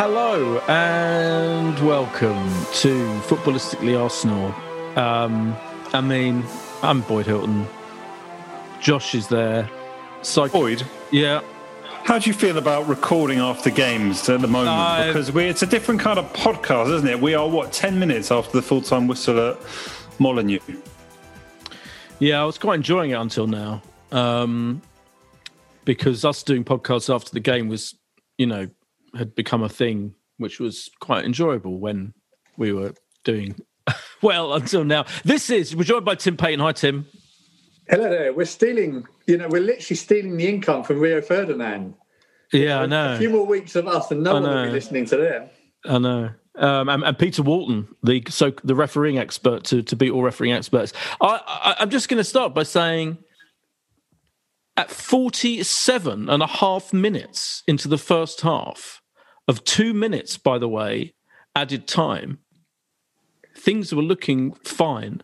Hello and welcome to Footballistically Arsenal. Um, I mean, I'm Boyd Hilton. Josh is there. Psych- Boyd, Yeah. how do you feel about recording after games at the moment? Because we, it's a different kind of podcast, isn't it? We are, what, 10 minutes after the full time whistle at Molineux. Yeah, I was quite enjoying it until now. Um, because us doing podcasts after the game was, you know, had become a thing, which was quite enjoyable when we were doing well until now. This is, we're joined by Tim Payton. Hi, Tim. Hello there. We're stealing, you know, we're literally stealing the income from Rio Ferdinand. Yeah, I A few know. A few more weeks of us, and no one will be listening to them. I know. Um, and, and Peter Walton, the so the refereeing expert to to beat all refereeing experts. I, I, I'm just going to start by saying, at 47 and a half minutes into the first half, of two minutes, by the way, added time, things were looking fine.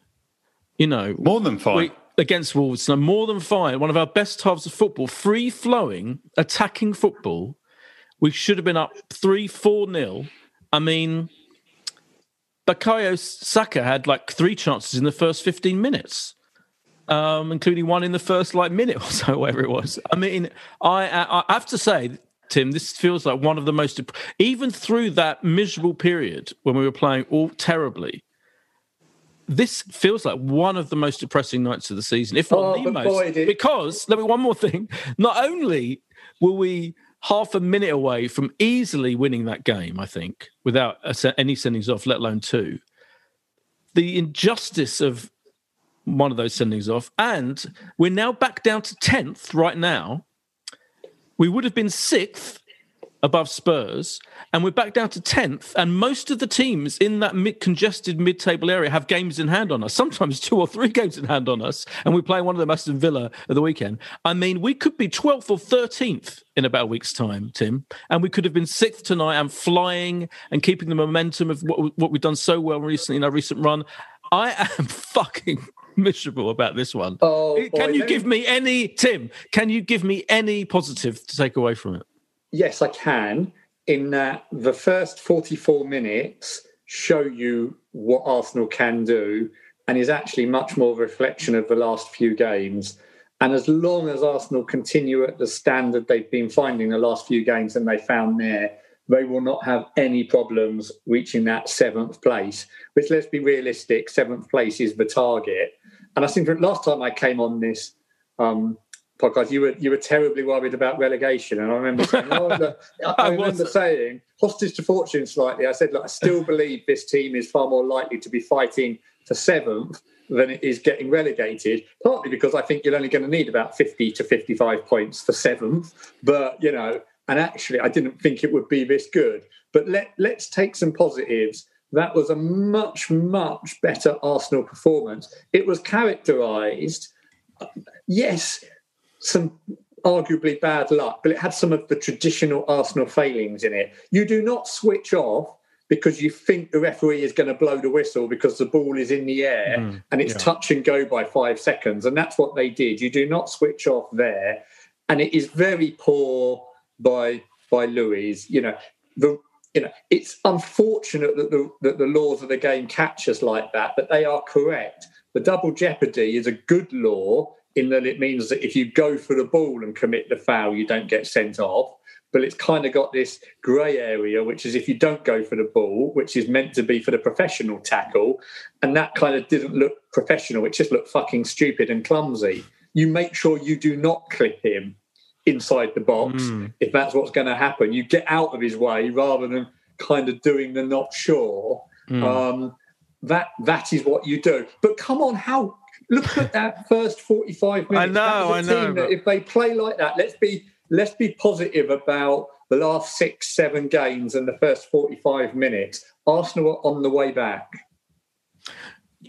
You know, More than fine. we, against Wolves, no more than fine. One of our best halves of football, free flowing, attacking football. We should have been up three, four nil. I mean, Bukayo Saka had like three chances in the first 15 minutes, um, including one in the first like minute or so, whatever it was. I mean, I, I, I have to say, Tim, this feels like one of the most, even through that miserable period when we were playing all terribly, this feels like one of the most depressing nights of the season, if not Oh, the most. Boyd, it- because let me one more thing. Not only were we half a minute away from easily winning that game, I think, without any sendings off, let alone two. The injustice of one of those sendings off, and we're now back down to tenth right now. We would have been sixth above Spurs, and we're back down to 10th. And most of the teams in that mid- congested mid table area have games in hand on us, sometimes two or three games in hand on us. And we're playing one of them, Aston Villa, at the weekend. I mean, we could be 12th or 13th in about a week's time, Tim. And we could have been sixth tonight and flying and keeping the momentum of what, what we've done so well recently in our recent run. I am fucking miserable about this one. Oh, can boy, you give me- any, Tim, can you give me any positive to take away from it? Yes, I can. In that the first 44 minutes show you what Arsenal can do and is actually much more a reflection of the last few games. And as long as Arsenal continue at the standard they've been finding the last few games and they found there, they will not have any problems reaching that seventh place. Which, let's be realistic, seventh place is the target. And I think last time I came on this um, podcast, you were you were terribly worried about relegation, and I remember saying, oh, look, I, I remember saying, hostage to fortune slightly. I said, look, I still believe this team is far more likely to be fighting for seventh than it is getting relegated. Partly because I think you're only going to need about fifty to fifty-five points for seventh, but you know, and actually, I didn't think it would be this good. But let let's take some positives. That was a much, much better Arsenal performance. It was characterised yes, some arguably bad luck, but it had some of the traditional Arsenal failings in it. You do not switch off because you think the referee is going to blow the whistle because the ball is in the air mm, and it's yeah. touch and go by five seconds. And that's what they did. You do not switch off there. And it is very poor by by Luiz. You know, the you know, it's unfortunate that the that the laws of the game catch us like that, but they are correct. The double jeopardy is a good law in that it means that if you go for the ball and commit the foul, you don't get sent off but it's kind of got this grey area, which is if you don't go for the ball, which is meant to be for the professional tackle, and that kind of didn't look professional. It just looked fucking stupid and clumsy. You make sure you do not clip him inside the box mm. if that's what's going to happen. You get out of his way rather than kind of doing the not sure. Mm. Um, that that is what you do. But come on, how look at that first forty-five minutes. I know, I know. But... if they play like that, let's be let's be positive about the last six, seven games and the first 45 minutes. Arsenal are on the way back.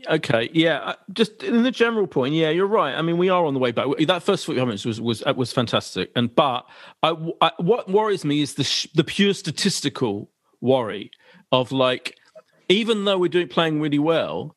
Okay, yeah. Uh, just in the general point, yeah, you're right. I mean, we are on the way back. That first 45 minutes was was uh, was fantastic, and but I, I, what worries me is the sh- the pure statistical worry of like, even though we're doing playing really well,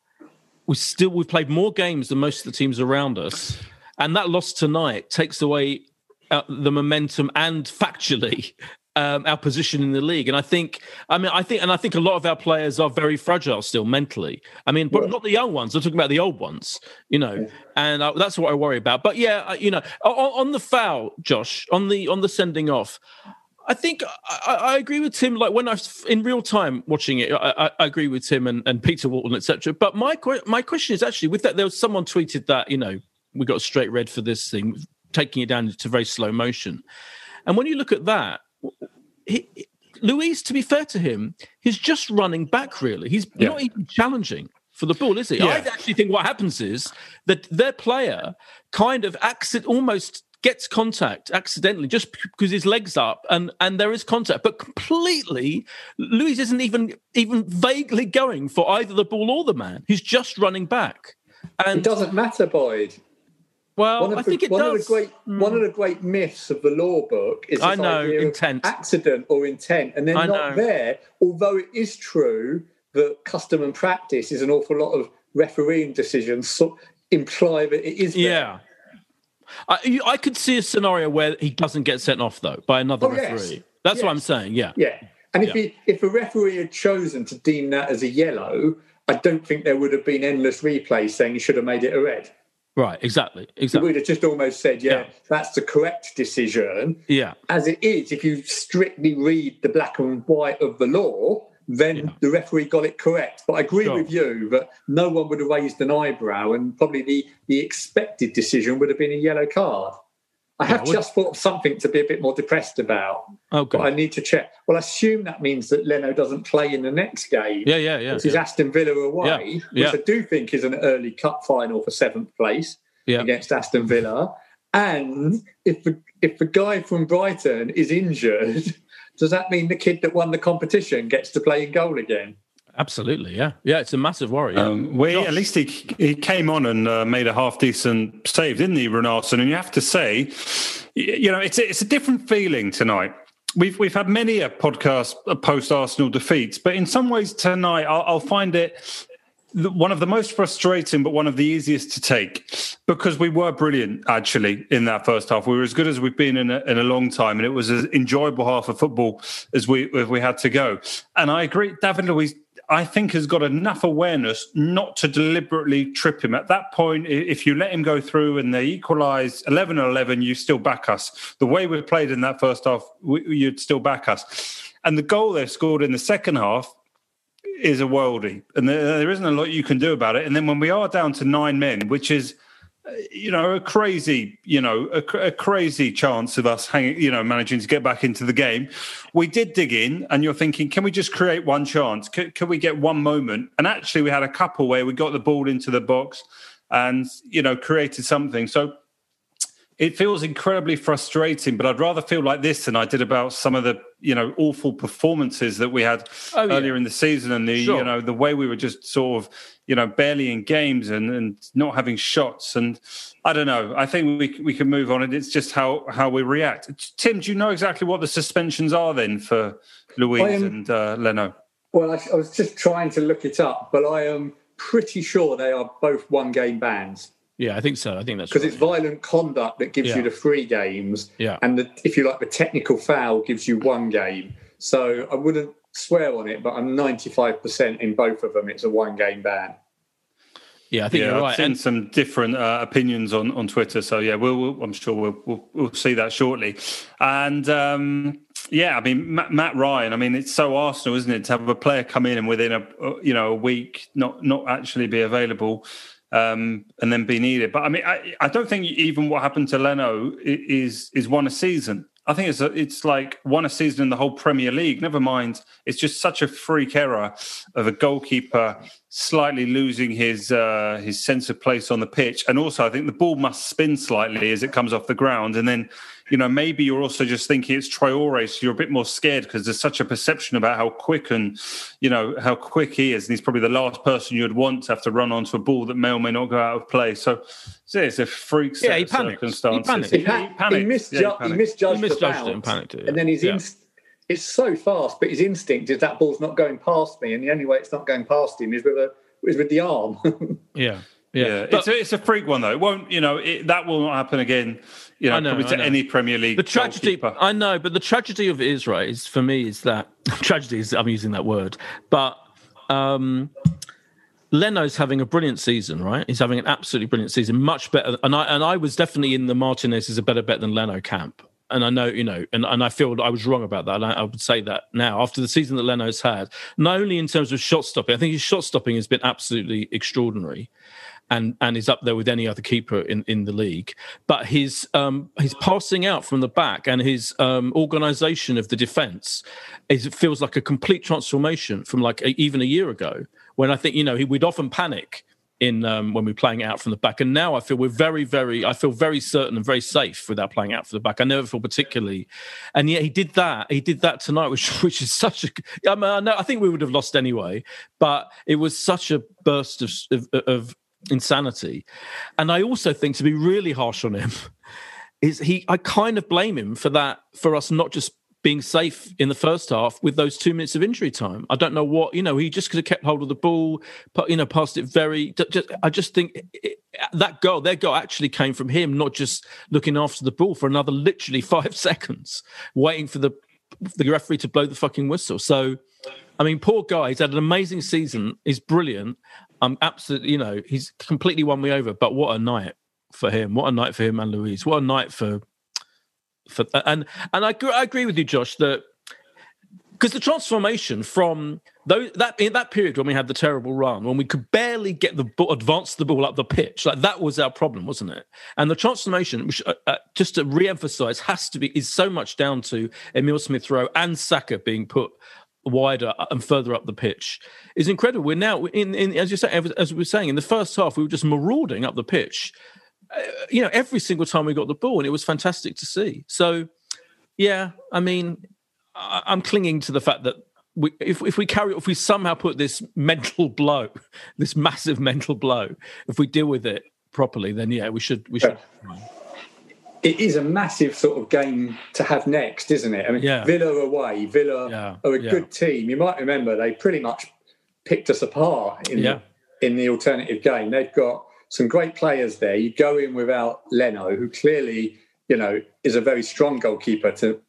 we still we've played more games than most of the teams around us, and that loss tonight takes away uh, the momentum and factually um, our position in the league. And I think, I mean, I think, and I think a lot of our players are very fragile still mentally. I mean, but yeah. not the young ones. I'm talking about the old ones, you know. Yeah. And uh, that's what I worry about. But yeah, you know, on, on, the foul, Josh, on the on the sending off. I think I, I, agree with Tim. Like when I in real time watching it, I, I agree with Tim and, and Peter Walton, etc. But my my question is actually with that. There was someone tweeted that you know we got a straight red for this thing taking it down to very slow motion. And when you look at that, he, Luiz, to be fair to him, he's just running back. Really, he's yeah. not even challenging for the ball, is he? Yeah. I actually think what happens is that their player kind of accident almost gets contact accidentally just because his legs up and and there is contact but completely Luiz isn't even even vaguely going for either the ball or the man he's just running back and it doesn't matter boyd well, I the, think it one does. Of the great, mm. One of the great myths of the law book is I know intent, accident or intent, and they're I not know. there. Although it is true that custom and practice is an awful lot of refereeing decisions so imply that it is. There. Yeah. I, I could see a scenario where he doesn't get sent off though by another oh, referee. Yes. That's yes. what I'm saying. Yeah. Yeah. And if yeah. he, if a referee had chosen to deem that as a yellow, I don't think there would have been endless replays saying he should have made it a red. Right, exactly. Exactly. We'd have just almost said, yeah, yeah, that's the correct decision. Yeah. As it is, if you strictly read the black and white of the law, then yeah. the referee got it correct. But I agree sure. with you that no one would have raised an eyebrow, and probably the, the expected decision would have been a yellow card. I have yeah, just thought of something to be a bit more depressed about. Okay. But I need to check. Well, I assume that means that Leno doesn't play in the next game. Yeah, yeah, yeah. Which yeah. is Aston Villa away, which yeah. I do think is an early cup final for seventh place against Aston Villa. And if the, if the guy from Brighton is injured, does that mean the kid that won the competition gets to play in goal again? Absolutely, yeah, yeah. It's a massive worry. Yeah. Um, well, at least he he came on and uh, made a half decent save, didn't he, Runarsson? And you have to say, you know, it's a, it's a different feeling tonight. We've we've had many a podcast post Arsenal defeats, but in some ways tonight I'll, I'll find it one of the most frustrating, but one of the easiest to take because we were brilliant actually in that first half. We were as good as we've been in a, in a long time, and it was an enjoyable half of football as we we had to go. And I agree, David Luiz I think has got enough awareness not to deliberately trip him. At that point, if you let him go through and they equalise 11 11, you still back us. The way we played in that first half, you'd still back us. And the goal they scored in the second half is a worldie. And there isn't a lot you can do about it. And then when we are down to nine men, which is you know, a crazy, you know, a, a, crazy chance of us hanging, you know, managing to get back into the game. We did dig in, and you're thinking, can we just create one chance? Can, can we get one moment? And actually, we had a couple where we got the ball into the box and, you know, created something. So it feels incredibly frustrating. But I'd rather feel like this than I did about some of the you know awful performances that we had oh, earlier yeah. in the season and the sure. you know the way we were just sort of you know barely in games and, and not having shots and I don't know. I think we we can move on. And it's just how how we react. Tim, do you know exactly what the suspensions are then for Luiz and uh, Leno? Well, I, I was just trying to look it up, but I am pretty sure they are both one game bans. Yeah, I think so. I think that's because right. it's violent conduct that gives yeah. you the three games. Yeah, and the, if you like, the technical foul gives you one game. So I wouldn't swear on it, but I'm 95% in both of them. It's a one game ban. Yeah, I think yeah, you're right. I've seen and... some different uh, opinions on, on Twitter, so yeah, we'll, we'll, I'm sure we'll, we'll, we'll see that shortly. And um, yeah, I mean Matt, Matt, Ryan. I mean, it's so Arsenal, isn't it, to have a player come in and within a you know a week not not actually be available um, and then be needed. But I mean, I, I don't think even what happened to Leno is is one a season. I think it's a, it's like one a season in the whole Premier League. Never mind, it's just such a freak error of a goalkeeper slightly losing his uh, his sense of place on the pitch, and also I think the ball must spin slightly as it comes off the ground, and then you know maybe you're also just thinking it's Traore, so you're a bit more scared because there's such a perception about how quick and you know how quick he is, and he's probably the last person you'd want to have to run onto a ball that may or may not go out of play. So so it's a freak set yeah, he panicked. He panicked. He, he, panicked. He, misju- yeah, he, panicked. he misjudged, he misjudged it and panicked it. Yeah. And then his yeah. inst- it's so fast, but his instinct is that ball's not going past me, and the only way it's not going past him is with a is with the arm. yeah. Yeah, yeah. But, it's a, it's a freak one though. It won't, you know, it, that will not happen again. You know, know probably to any Premier League. The tragedy, goalkeeper. I know, but the tragedy of it is right. Is for me is that tragedy is I'm using that word, but um, Leno's having a brilliant season, right? He's having an absolutely brilliant season, much better. And I and I was definitely in the Martinez is a better bet than Leno camp. And I know, you know, and, and I feel I was wrong about that. And I, I would say that now after the season that Leno's had, not only in terms of shot stopping, I think his shot stopping has been absolutely extraordinary and and is up there with any other keeper in, in the league. But his um, his passing out from the back and his um, organisation of the defence is it feels like a complete transformation from like a, even a year ago when I think you know he, we'd often panic in um, when we're playing out from the back. And now I feel we're very, very, I feel very certain and very safe without playing out from the back. I never feel particularly, and yet he did that. He did that tonight, which which is such a. I mean, I, know, I think we would have lost anyway, but it was such a burst of, of, of insanity. And I also think to be really harsh on him is he. I kind of blame him for that for us not just being safe in the first half with those two minutes of injury time. I don't know what you know. He just could have kept hold of the ball, but you know, passed it very. Just, I just think it, that goal, their goal, actually came from him, not just looking after the ball for another literally five seconds, waiting for the the referee to blow the fucking whistle. So, I mean, poor guy. He's had an amazing season. He's brilliant. I'm absolutely, you know, he's completely won me over. But what a night for him! What a night for him and Luiz! What a night for for and and I, I agree with you, Josh, that because the transformation from those, that in that period when we had the terrible run, when we could barely get the ball, advance the ball up the pitch, like that was our problem, wasn't it? And the transformation, which uh, uh, just to re-emphasize, has to be is so much down to Emil Smith Rowe and Saka being put wider and further up the pitch is incredible. We're now in, in as you say, as we were saying in the first half, we were just marauding up the pitch uh, you know, every single time we got the ball, and it was fantastic to see. So, yeah, I mean, I, am clinging to the fact that we, if if we carry, if we somehow put this mental blow, this massive mental blow, if we deal with it properly, then yeah, we should we should. It is a massive sort of game to have next, isn't it? I mean, yeah. Villa away, Villa yeah. are a yeah. good team. You might remember they pretty much picked us apart in the, in the alternative game. They've got some great players there. You go in without Leno, who clearly, you know, is a very strong goalkeeper to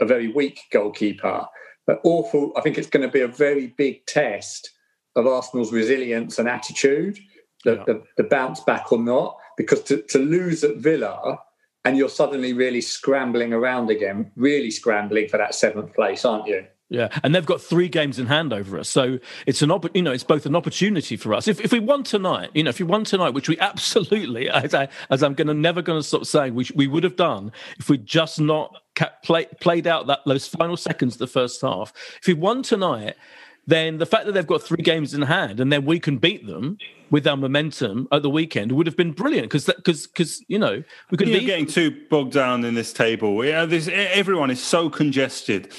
a very weak goalkeeper. But awful. I think it's going to be a very big test of Arsenal's resilience and attitude, the, the, the bounce back or not. Because to, to lose at Villa and you're suddenly really scrambling around again, really scrambling for that seventh place, aren't you? Yeah, and they've got three games in hand over us, so it's an op- you know it's both an opportunity for us. If if we won tonight, you know, if we won tonight, which we absolutely, as, I, as I'm going to never going to stop saying, we we would have done if we just not kept, play, played out that those final seconds of the first half. If we won tonight, then the fact that they've got three games in hand and then we can beat them with our momentum at the weekend would have been brilliant because because because you know we could You're be getting too bogged down in this table. Yeah, this, everyone is so congested.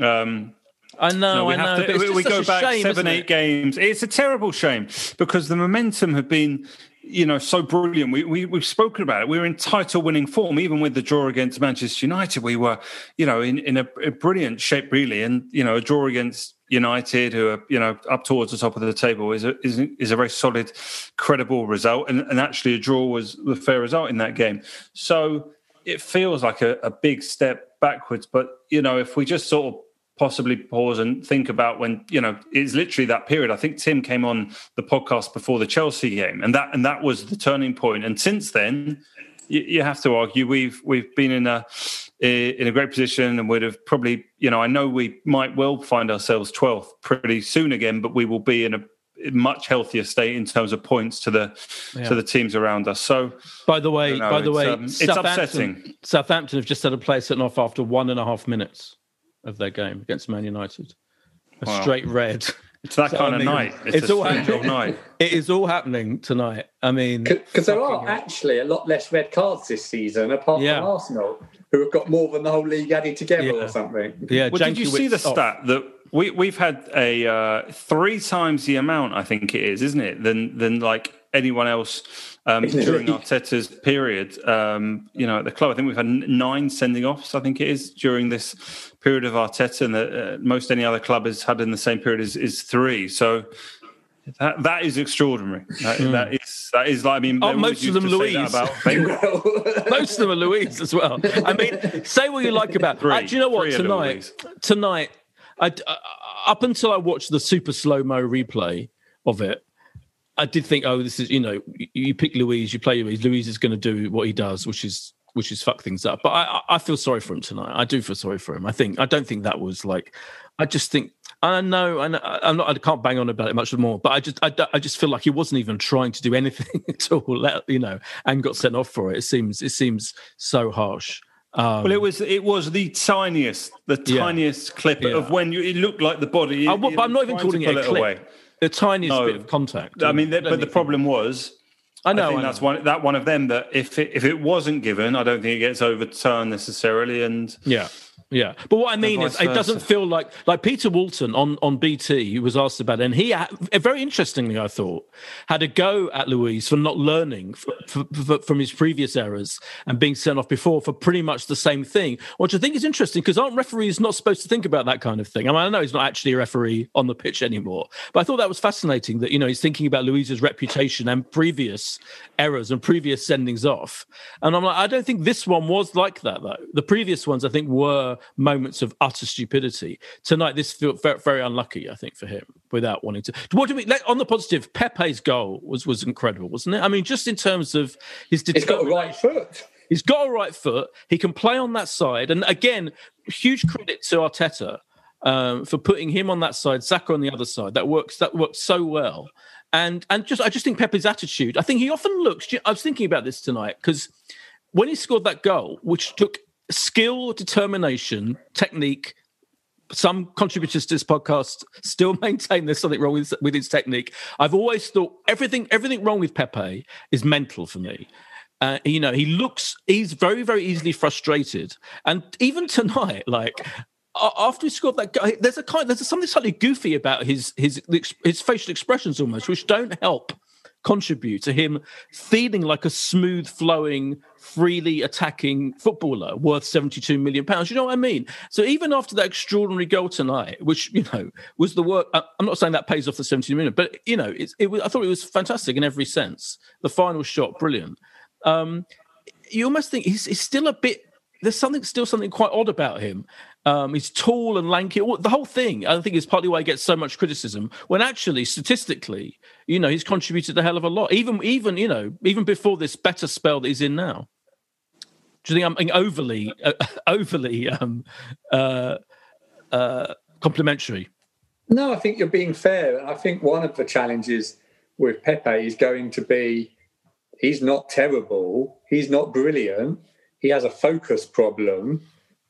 Um, I know, we I know. to- we, just we such go back shame, seven, eight games. It's a terrible shame because the momentum have been, you know, so brilliant. We, we we've spoken about it. We were in title winning form, even with the draw against Manchester United. We were, you know, in in a, a brilliant shape, really. And you know, a draw against United, who are you know up towards the top of the table, is a is, is a very solid, credible result. And, and actually, a draw was the fair result in that game. So it feels like a, a big step backwards. But you know, if we just sort of possibly pause and think about when you know it's literally that period. I think Tim came on the podcast before the Chelsea game, and that and that was the turning point. And since then, you, you have to argue we've we've been in a in a great position and would have probably you know I know we might well find ourselves 12th pretty soon again, but we will be in a much healthier state in terms of points to the to the teams around us. So By the way, know, by the way, um, it's Southampton, upsetting. Southampton have just had a player sitting off after one and a half minutes of their game against Man United. A Wow. straight red. it's that So, kind I of night. It's, it's a all happening. night. It is all happening tonight. I mean, Because there are actually a lot less red cards this season, apart Yeah. from Arsenal, who have got more than the whole league added together Yeah. or something. yeah. Well, did you see the off. stat that we we've had a uh, three times the amount? I think it is, isn't it? Than than like anyone else um, Isn't during Arteta's period. Um, you know, at the club, I think we've had nine sending offs. I think it is during this period of Arteta, and the, uh, most any other club has had in the same period is, is three. So. That, that is extraordinary. That, that is that is like I mean. Oh, most of them Luiz. that about Wenger. Most of them are Luiz as well. I mean, say what you like about. Three. Uh, do you know what? Tonight, tonight, I, uh, up until I watched the super slow mo replay of it, I did think, oh, this is you know, you, you pick Luiz, you play Luiz. Luiz is going to do what he does, which is which is fuck things up. But I, I- feel sorry for him tonight. I do feel sorry for him. I think I don't think that was like. I just think I know, I I'm not. I can't bang on about it much more. But I just, I, I just feel like he wasn't even trying to do anything at all. You know, and got sent off for it. It seems, it seems so harsh. Um, Well, it was it was the tiniest, the Yeah. tiniest clip Yeah. of when you, it looked like the body. I, but I'm not even calling it a clip. away. The tiniest No. bit of contact. I mean, I the, don't but the problem was, I know. I think I that's know. one that one of them that if it, if it wasn't given, I don't think it gets overturned necessarily. And Yeah. Yeah, but what I mean is, vice it doesn't feel like like Peter Walton on on BT. He was asked about it, and he uh, very interestingly, I thought, had a go at Luiz for not learning f f f from his previous errors and being sent off before for pretty much the same thing, which I think is interesting because aren't referees not supposed to think about that kind of thing? I mean, I know he's not actually a referee on the pitch anymore, but I thought that was fascinating that you know he's thinking about Luiz's reputation and previous errors and previous sendings off, and I'm like, I don't think this one was like that though. The previous ones, I think, were moments of utter stupidity. Tonight, this felt very, very unlucky, I think, for him, without wanting to. What do we on the positive? Pepe's goal was was incredible, wasn't it? I mean, just in terms of his He's got a right foot. He's got a right foot. He can play on that side. And again, huge credit to Arteta um, for putting him on that side, Saka on the other side. That works. That works so well. And and just I just think Pepe's attitude. I think he often looks. I was thinking about this tonight because when he scored that goal, which took skill, determination, technique. Some contributors to this podcast still maintain there's something wrong with with his technique. I've always thought everything everything wrong with Pepe is mental for me. Uh, you know, he looks he's very very easily frustrated, and even tonight, like after he scored that goal, there's a kind there's something slightly goofy about his his his facial expressions almost, which don't help contribute to him feeling like a smooth flowing freely attacking footballer worth 72 million pounds. You know what i mean? So even after that extraordinary goal tonight which you know was the work i'm not saying that pays off the 72 million but you know it was, i thought it was fantastic in every sense. The final shot brilliant. Um you almost think he's, he's still a bit there's something still something quite odd about him. Um, he's tall and lanky. The whole thing, I think, is partly why he gets so much criticism. When actually, statistically, you know, he's contributed a hell of a lot. Even, even you know, even before this better spell that he's in now. Do you think I'm overly, uh, overly um, uh, uh, complimentary? No, I think you're being fair. And I think one of the challenges with Pepe is going to be he's not terrible, he's not brilliant, he has a focus problem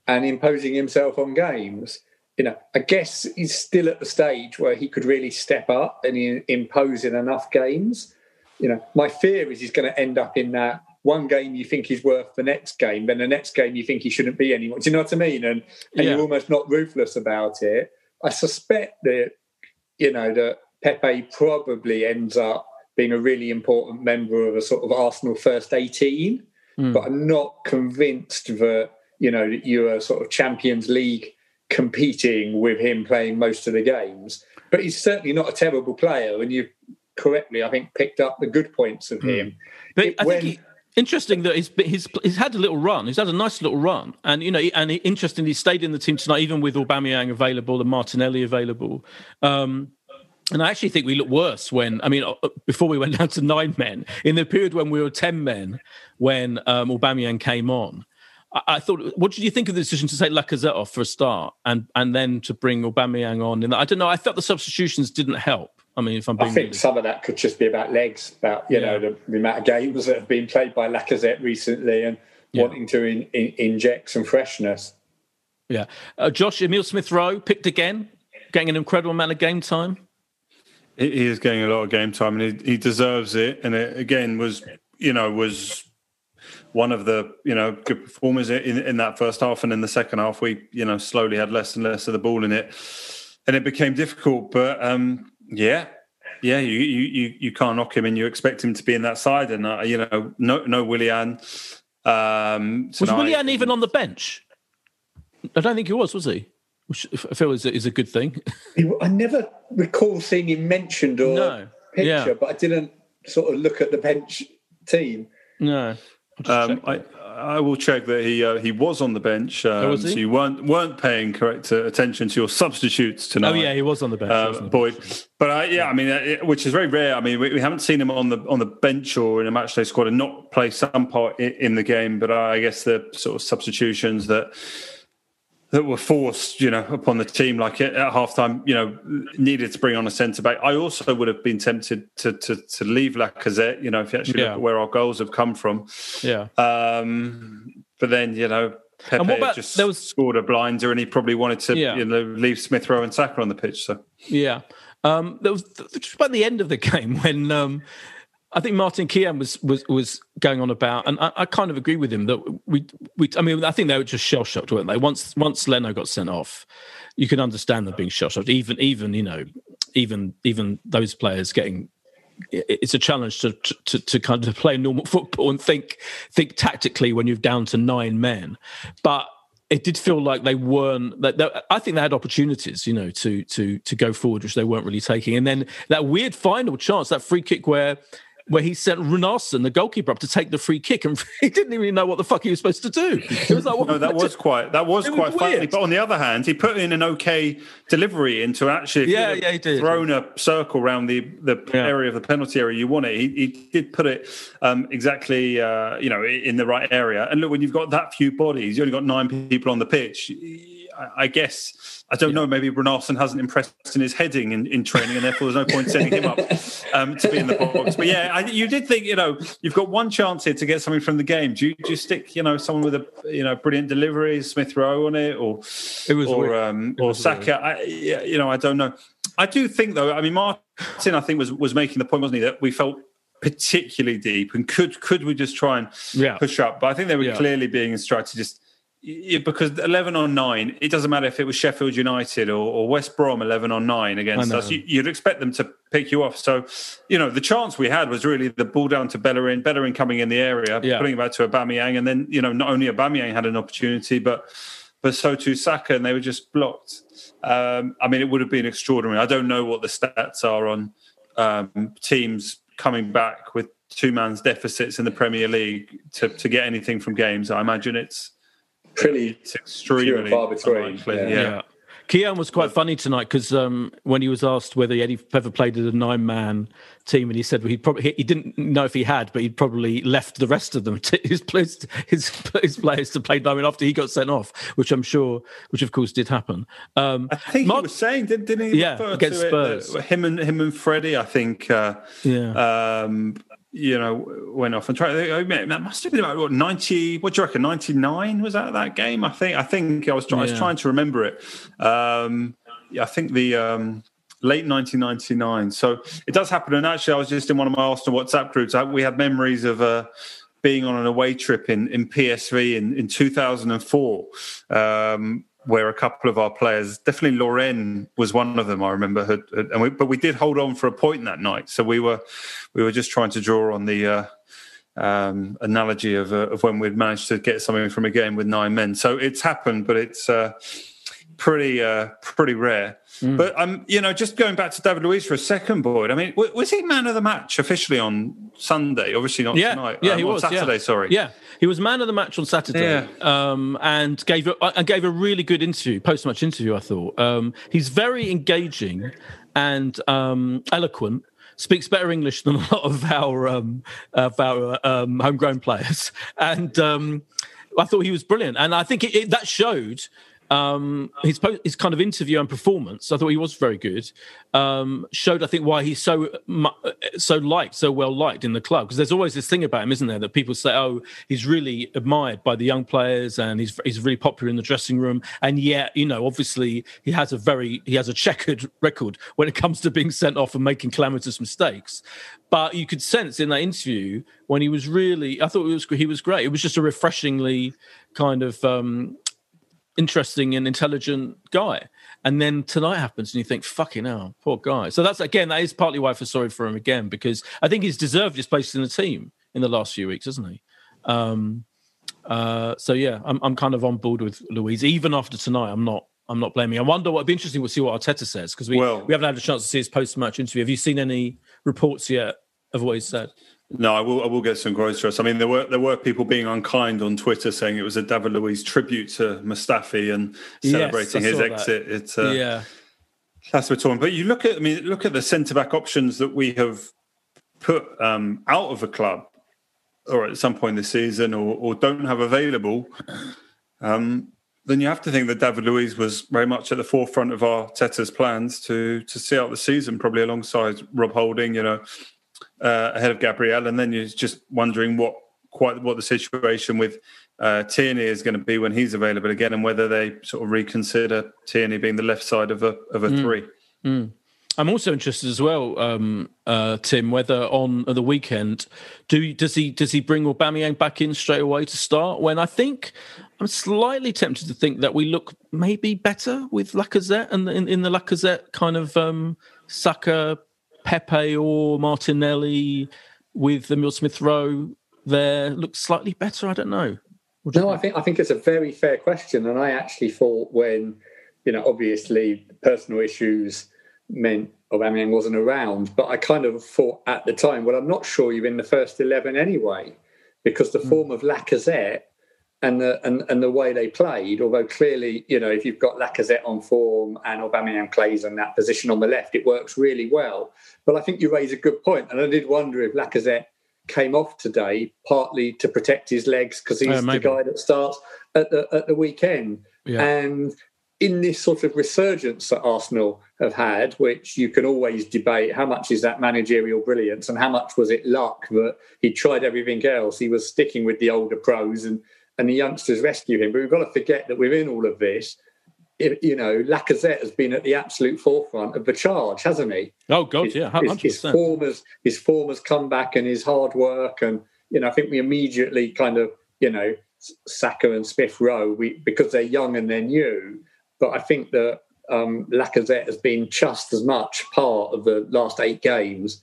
and imposing himself on games. you know, I guess he's still at the stage where he could really step up and impose in enough games. You know, my fear is he's going to end up in that one game you think he's worth the next game, then the next game you think he shouldn't be anymore. Do you know what I mean? And, and yeah. you're almost not ruthless about it. I suspect that, you know, that Pepe probably ends up being a really important member of a sort of Arsenal first 18. Mm. But I'm not convinced that, you know, that you're sort of Champions League competing with him playing most of the games. But he's certainly not a terrible player. And you've correctly, I think, picked up the good points of mm. him. But it, I when, think he, interesting that he's, he's he's had a little run. He's had a nice little run, and you know, and he, interestingly, stayed in the team tonight, even with Aubameyang available and Martinelli available. Um, and I actually think we looked worse when, I mean, uh, before we went down to nine men, in the period when we were 10 men, when um, Aubameyang came on. I, I thought, what did you think of the decision to take Lacazette off for a start and, and then to bring Aubameyang on? And I don't know, I felt the substitutions didn't help. I mean, if I'm being I think really... some of that could just be about legs, about, you yeah. know, the, the, amount of games that have been played by Lacazette recently and yeah. wanting to in, in, inject some freshness. Yeah. Uh, Josh, Emil Smith Rowe picked again, getting an incredible amount of game time. He is getting a lot of game time, and he, he deserves it. And it again was, you know, was one of the you know good performers in, in that first half, and in the second half we you know slowly had less and less of the ball in it, and it became difficult. But um, yeah, yeah, you, you you can't knock him, and you expect him to be in that side, and uh, you know no no Willian. Um, was Willian even on the bench? I don't think he was. Was he? which I feel is a, is a good thing. I never recall seeing him mentioned or no. picture, yeah. but I didn't sort of look at the bench team. No. Um, I, I will check that he uh, he was on the bench, um, oh, so you weren't weren't paying correct uh, attention to your substitutes tonight. Oh yeah, he was on the bench, uh, Boyd. But uh, yeah, I mean, uh, which is very rare. I mean, we, we, haven't seen him on the on the bench or in a matchday squad and not play some part in, in the game. But I guess the sort of substitutions that that were forced, you know, upon the team. Like at, at halftime, you know, needed to bring on a centre back. I also would have been tempted to to, to leave Lacazette. You know, if you actually yeah. look at where our goals have come from. Yeah. Um, but then you know, Pepe and what about, just there was, scored a blinder, and he probably wanted to yeah. you know leave Smith Rowe and Saka on the pitch. So yeah. Um, there was just about the end of the game when um, I think Martin Keown was was was going on about, and I, I, kind of agree with him that we we. I mean, I think they were just shell shocked, weren't they? Once once Leno got sent off, you can understand them being shell shocked. Even even you know, even even those players getting. It's a challenge to, to to kind of play normal football and think think tactically when you're down to nine men, but it did feel like they weren't that, I think they had opportunities, you know, to to to go forward, which they weren't really taking. And then that weird final chance, that free kick where where he sent Runarsson, the goalkeeper, up to take the free kick, and he didn't even know what the fuck he was supposed to do. It was like, no, that was quite that was quite was funny. But on the other hand, he put in an okay delivery into actually yeah, yeah, he did. thrown a circle around the the yeah. area of the penalty area you want it. He, he did put it um, exactly, uh, you know, in the right area. And look, when you've got that few bodies, you only got nine people on the pitch. I guess I don't yeah. know. Maybe Runarsson hasn't impressed in his heading in, in training, and therefore there's no point sending him up um, to be in the box. But yeah, I, you did think you know you've got one chance here to get something from the game. Do you, do you stick you know someone with a you know brilliant delivery, Smith Rowe on it, or it was or um, or Saka? I, you know, I don't know. I do think though. I mean, Martin, I think was was making the point, wasn't he, that we felt particularly deep and could could we just try and yeah. push up? But I think they were yeah. clearly being instructed just yeah, because 11 on 9, it doesn't matter if it was Sheffield United or, or West Brom 11 on 9 against us. You, would expect them to pick you off. So, you know, the chance we had was really the ball down to Bellerin, Bellerin coming in the area, yeah. putting it back to Aubameyang. And then, you know, not only Aubameyang had an opportunity, but, but so too Saka, and they were just blocked. Um, I mean, it would have been extraordinary. I don't know what the stats are on um, teams coming back with two man's deficits in the Premier League to, to get anything from games. I imagine it's pretty it's extremely far between. Yeah. yeah. was quite funny tonight because um, when he was asked whether he had ever played as a nine-man team, and he said he probably he didn't know if he had, but he'd probably left the rest of them to his players, his, his players to play nine after he got sent off, which I'm sure, which of course did happen. Um, I think Mark, he was saying, didn't, didn't he? Yeah, against Spurs. It, him and him and Freddie, I think. Uh, yeah. Um, you know, went off and tried. That must have been about what ninety. What do you reckon? Ninety nine was that that game? I think. I think I was. Try, yeah. I was trying to remember it. Um, yeah, I think the um, late 1999. So it does happen. And actually, I was just in one of my Arsenal WhatsApp groups. I, we had memories of uh, being on an away trip in, in PSV in, in 2004, um, where a couple of our players, definitely Lorraine was one of them. I remember, had, had, and we, but we did hold on for a point that night. So we were we were just trying to draw on the. Uh, um, analogy of, uh, of when we'd managed to get something from a game with nine men. So it's happened, but it's uh, pretty uh, pretty rare. Mm. But um, you know, just going back to David Luiz for a second, Boyd. I mean, was he man of the match officially on Sunday? Obviously not yeah. tonight. Yeah, um, he was Saturday. Yeah. Sorry. Yeah, he was man of the match on Saturday. Yeah. Um, and gave a, and gave a really good interview, post match interview. I thought um, he's very engaging and um, eloquent speaks better English than a lot of our um, of our um, homegrown players, and um, I thought he was brilliant. And I think it, it, that showed um, his his kind of interview and performance, I thought he was very good. Um, showed, I think, why he's so so liked, so well liked in the club. Because there's always this thing about him, isn't there, that people say, "Oh, he's really admired by the young players, and he's he's really popular in the dressing room." And yet, you know, obviously, he has a very he has a checkered record when it comes to being sent off and making calamitous mistakes. But you could sense in that interview when he was really, I thought was he was great. It was just a refreshingly kind of um, interesting and intelligent guy. And then tonight happens, and you think, "Fucking hell, poor guy." So that's again, that is partly why I feel sorry for him again because I think he's deserved his place in the team in the last few weeks, hasn't he? Um, uh, so yeah, I'm I'm kind of on board with Luiz. Even after tonight, I'm not I'm not blaming. I wonder what would be interesting. We'll see what Arteta says because we well, we haven't had a chance to see his post match interview. Have you seen any reports yet of what he said? No, I will. I will get some groceries. I mean, there were there were people being unkind on Twitter saying it was a David Luiz tribute to Mustafi and celebrating yes, his exit. It's uh, yeah, that's what talking. But you look at, I mean, look at the centre back options that we have put um, out of the club, or at some point this season, or, or don't have available. Um, then you have to think that David Luiz was very much at the forefront of Arteta's plans to to see out the season, probably alongside Rob Holding. You know, uh, ahead of Gabriel, and then you're just wondering what quite what the situation with uh, Tierney is going to be when he's available again, and whether they sort of reconsider Tierney being the left side of a of a mm. three. Mm. I'm also interested as well, um, uh, Tim, whether on the weekend do does he does he bring Aubameyang back in straight away to start? When I think I'm slightly tempted to think that we look maybe better with Lacazette and in, in the Lacazette kind of um, Saka Pepe or Martinelli with Emil Smith Rowe there looks slightly better? I don't know. No, I think I think it's a very fair question, and I actually thought when you know obviously personal issues meant Aubameyang wasn't around, but I kind of thought at the time, well, I'm not sure you're in the first eleven anyway, because the mm. form of Lacazette and the and, and the way they played, although clearly, you know, if you've got Lacazette on form and Aubameyang plays in that position on the left, it works really well. But I think you raise a good point, and I did wonder if Lacazette came off today partly to protect his legs because he's oh, the guy that starts at the at the weekend. Yeah. And in this sort of resurgence that Arsenal have had, which you can always debate how much is that managerial brilliance and how much was it luck that he tried everything else. He was sticking with the older pros and and the youngsters rescue him. But we've got to forget that within all of this, you know, Lacazette has been at the absolute forefront of the charge, hasn't he? Oh God, his, yeah, 100%. His, his form has his form has come back, and his hard work, and you know, I think we immediately kind of, you know, Saka and Smith Rowe, we because they're young and they're new, but I think that um, Lacazette has been just as much part of the last eight games,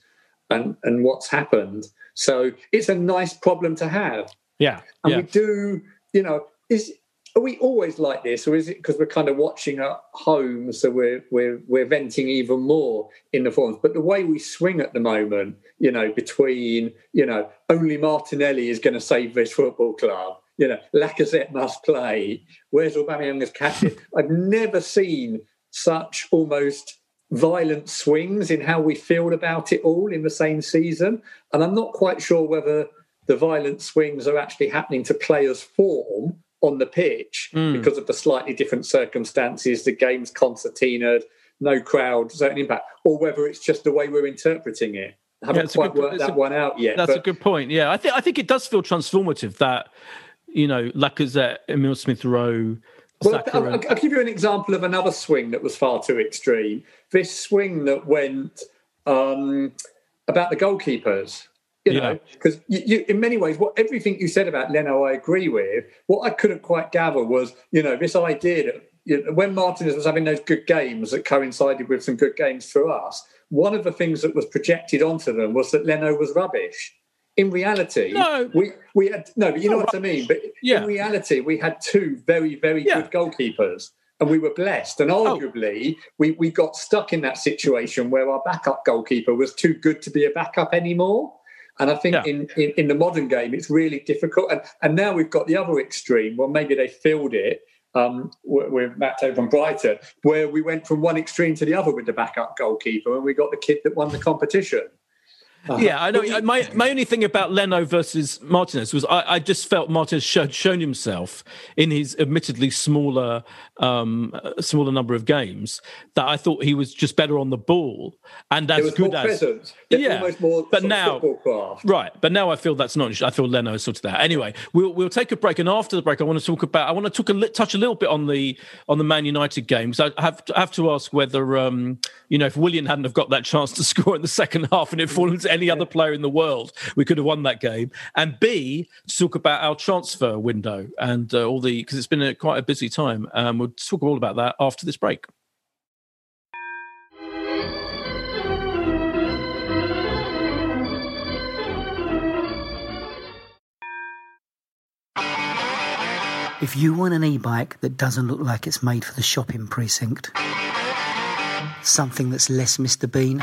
and and what's happened. So it's a nice problem to have. Yeah. And yeah. we do, you know, is are we always like this, or is it because we're kind of watching at home, so we're we're we're venting even more in the forums? But the way we swing at the moment, you know, between you know, only Martinelli is going to save this football club. You know, Lacazette must play. Where's Aubameyang as captain? I've never seen such almost violent swings in how we feel about it all in the same season, and I'm not quite sure whether the violent swings are actually happening to players' form on the pitch mm. because of the slightly different circumstances, the game's concertinaed, no crowd, certain impact, or whether it's just the way we're interpreting it. haven't Yeah, quite worked that a, one out yet. That's but a good point. Yeah, I think I think it does feel transformative that you know Lacazette, Emil Smith Rowe. Well, I'll, I'll, I'll, give you an example of another swing that was far too extreme. This swing that went um, about the goalkeepers. You know, because in many ways, what everything you said about Leno, I agree with. What I couldn't quite gather was, you know, this idea that you know, when Martinez was having those good games that coincided with some good games for us, one of the things that was projected onto them was that Leno was rubbish. In reality, no. we we had no, but you know what I mean. But yeah. in reality, we had two very very yeah. good goalkeepers, and we were blessed. And oh. arguably, oh. we we got stuck in that situation where our backup goalkeeper was too good to be a backup anymore. And I think yeah. in, in, in the modern game, it's really difficult. And and now we've got the other extreme. Well, maybe they filled it um, with Matt over from Brighton, where we went from one extreme to the other with the backup goalkeeper, and we got the kid that won the competition. Uh, yeah, I know. My my only thing about Leno versus Martinez was I, I just felt Martinez had shown himself in his admittedly smaller um, smaller number of games that I thought he was just better on the ball and as good as yeah. but now right, but now I feel that's not. I feel Leno is sort of that. Anyway, we'll we'll take a break, and after the break, I want to talk about. I want to talk a li- touch a little bit on the on the Man United games. I have to, I have to ask whether um, you know if Willian hadn't have got that chance to score in the second half and it fallen to any other player in the world, we could have won that game. And B, to talk about our transfer window and uh, all the because it's been a, quite a busy time. Um, we'll talk all about that after this break. If you want an e-bike that doesn't look like it's made for the shopping precinct, something that's less Mr. Bean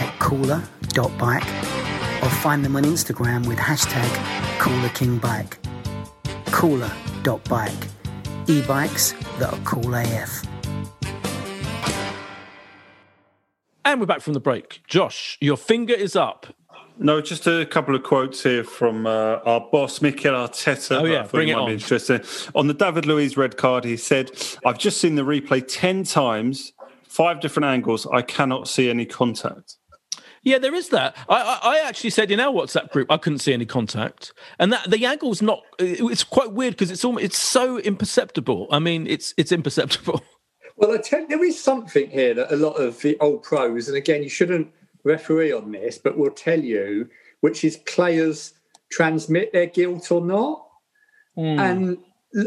at cooler.bike or find them on Instagram with hashtag coolerkingbike. Cooler.bike. E-bikes that are cool AF. And we're back from the break. Josh, your finger is up. No, just a couple of quotes here from uh, our boss, Mikel Arteta. Oh, yeah, bring it on. Interesting. On the David Luiz red card, he said, I've just seen the replay 10 times, five different angles. I cannot see any contact. Yeah, there is that. I, I, I, actually said in our WhatsApp group I couldn't see any contact, and that the angle's not. It's quite weird because it's almost, it's so imperceptible. I mean, it's it's imperceptible. Well, I tell, there is something here that a lot of the old pros, and again, you shouldn't referee on this, but will tell you which is players transmit their guilt or not. Mm. And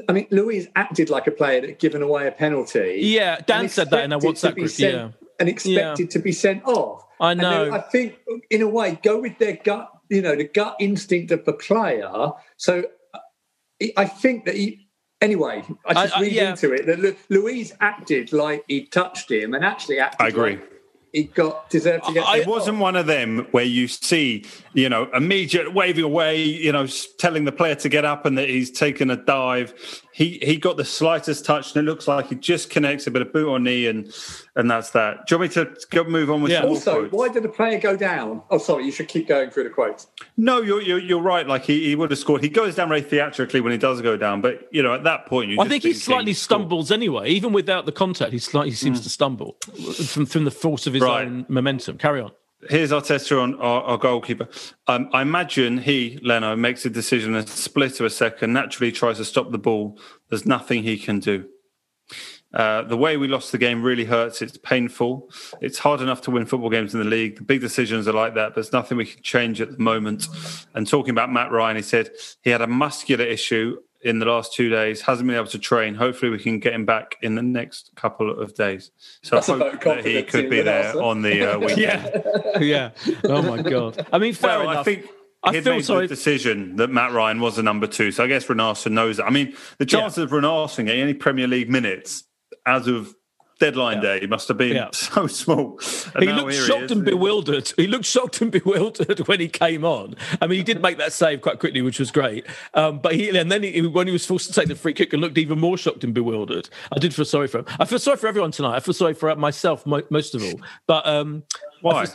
I mean, Luiz acted like a player that had given away a penalty. Yeah, Dan said that in our WhatsApp group. Sent, yeah, and expected yeah. to be sent off. I know. I think, in a way, go with their gut. You know, the gut instinct of the player. So, I think that he. Anyway, I just I, I, read yeah. into it that Luiz acted like he touched him, and actually acted. I agree. Like he got deserved to get. It wasn't one of them where you see, you know, immediate waving away, you know, telling the player to get up and that he's taken a dive. He he got the slightest touch, and it looks like he just connects a bit of boot on knee, and and that's that. Do you want me to go move on with yeah. Also, why did the player go down? Oh, sorry, you should keep going through the quotes. No, you're you're, you're right. Like he, he would have scored. He goes down very theatrically when he does go down, but you know, at that point, you. I think he slightly stumbles anyway, even without the contact. He slightly seems mm. to stumble from from the force of his right. own momentum. Carry on. Here's Arteta on our, our goalkeeper. Um, I imagine he, Leno, makes a decision a split of a second, naturally tries to stop the ball. There's nothing he can do. Uh, the way we lost the game really hurts. It's painful. It's hard enough to win football games in the league. The big decisions are like that, but there's nothing we can change at the moment. And talking about Matt Ryan, he said he had a muscular issue in the last two days, hasn't been able to train. Hopefully, we can get him back in the next couple of days. So That's I hope that he could be there on the uh, weekend. yeah, yeah. Oh my god. I mean, fair well, enough. I think I feel made sorry. the decision that Matt Ryan was the number two. So I guess Runarsson knows that. I mean, the chances yeah. of Runarsson getting any Premier League minutes as of deadline Yeah. day must have been Yeah. so small. And He looked shocked is. and bewildered. He looked shocked and bewildered when he came on. I mean, he did make that save quite quickly, which was great. Um, but he and then he, when he was forced to take the free kick, and looked even more shocked and bewildered. I did feel sorry for him. I feel sorry for everyone tonight. I feel sorry for myself most of all. But um, Why?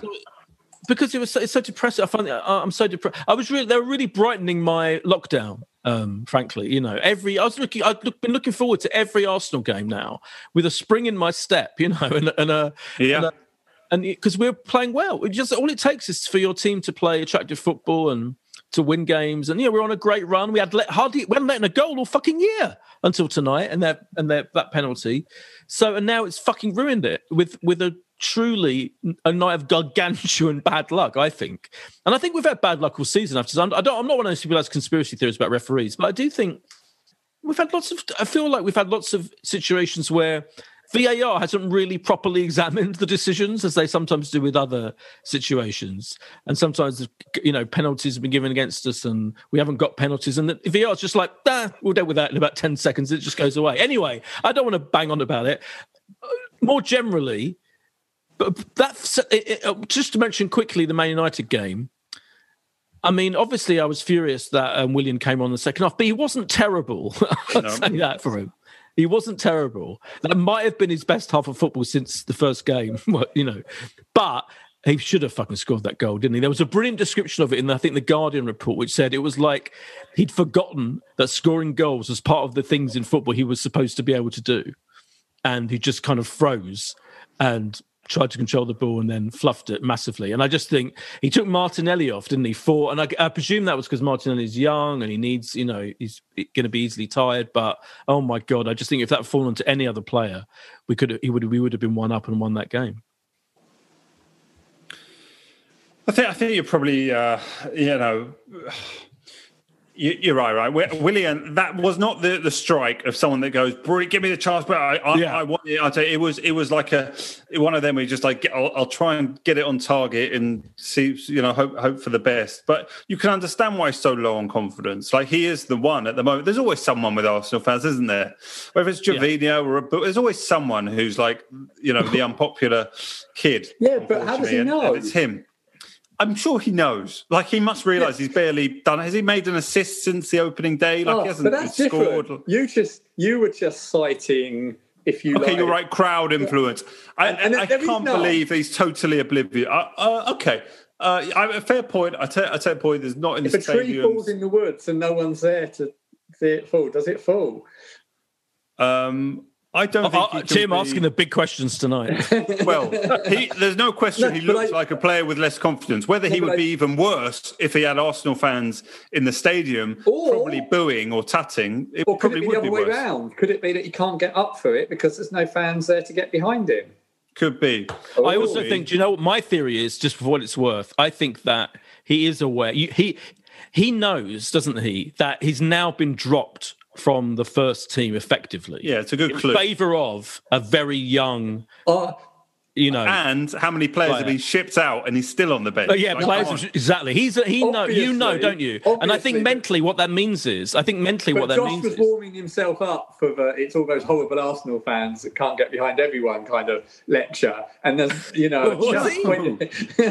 because it was so, it's so depressing. I find I- I'm so depressed. I was really they were really brightening my lockdown. Um, frankly, you know, every I was looking. I've look, been looking forward to every Arsenal game now with a spring in my step. You know, and, and a Yeah. and because we're playing well, it just all it takes is for your team to play attractive football and to win games. And yeah, we're on a great run. We had let, hardly we hadn't let in a goal all fucking year until tonight, and that and that that penalty. So and now it's fucking ruined it with with a truly a night of gargantuan bad luck. I think, and I think we've had bad luck all season. After I don't, I'm not one of those people who has conspiracy theories about referees, but I do think we've had lots of. I feel like we've had lots of situations where VAR hasn't really properly examined the decisions as they sometimes do with other situations, and sometimes you know penalties have been given against us, and we haven't got penalties, and the VAR is just like, ah, we'll deal with that in about ten seconds. It just goes away. Anyway, I don't want to bang on about it. More generally, but that's it, it, just to mention quickly the Man United game. I mean, obviously, I was furious that um, Willian came on the second half, but he wasn't terrible. I'll No. say that for him. He wasn't terrible. That might have been his best half of football since the first game, you know. But he should have fucking scored that goal, didn't he? There was a brilliant description of it in, I think, the Guardian report, which said it was like he'd forgotten that scoring goals was part of the things in football he was supposed to be able to do. And he just kind of froze and tried to control the ball and then fluffed it massively. And I just think he took Martinelli off, didn't he? For and I, I presume that was because Martinelli's young and he needs, you know, he's going to be easily tired. But oh my god, I just think if that had fallen to any other player, we could he would we would have been one up and won that game. I think I think you're probably uh, you know you're right, right. Willian, that was not the, the strike of someone that goes, "Brilliant, give me the chance." But I, I, Yeah. I want it. I tell you, it was it was like a one of them. where you just like, I'll, I'll try and get it on target and see, you know, hope hope for the best. But you can understand why he's so low on confidence. Like he is the one at the moment. There's always someone with Arsenal fans, isn't there? Whether it's Gervinho or, but there's always someone who's like, you know, the unpopular kid. Yeah, but how does he know? it's him. I'm sure he knows. Like he must realise he's barely done. Has he made an assist since the opening day? Like Oh, he hasn't but that's scored. different. You just you were just citing if you Okay, like. you're right. Crowd influence. I, And- and I can't believe he's totally oblivious. Uh, uh, okay, uh, I, a fair point. I take I take point. There's not in If the a tree falls in the woods and no one's there to see it fall, does it fall? Um, I don't think Uh, Tim be- asking the big questions tonight. Well, he, there's no question No, he looks I- like a player with less confidence. Whether he No, but would be even worse if he had Arsenal fans in the stadium, Or- probably booing or tatting, it Or could probably it be would the be other way worse. round? Could it be that he can't get up for it because there's no fans there to get behind him? Could be. I also Oh. think, do you know what my theory is? Just for what it's worth, I think that he is aware. He he knows, doesn't he, that he's now been dropped from the first team effectively. Yeah, it's a good in clue. favour of a very young, Uh, you know. And how many players have Player. been shipped out and he's still on the bench? Oh, yeah, Like, players come exactly. He's a, he know you know, don't you? And I think mentally, what that means is, I think mentally, what that Josh means was is, warming himself up for the it's all those horrible Arsenal fans that can't get behind everyone kind of lecture. And then, you know, Was just he? when-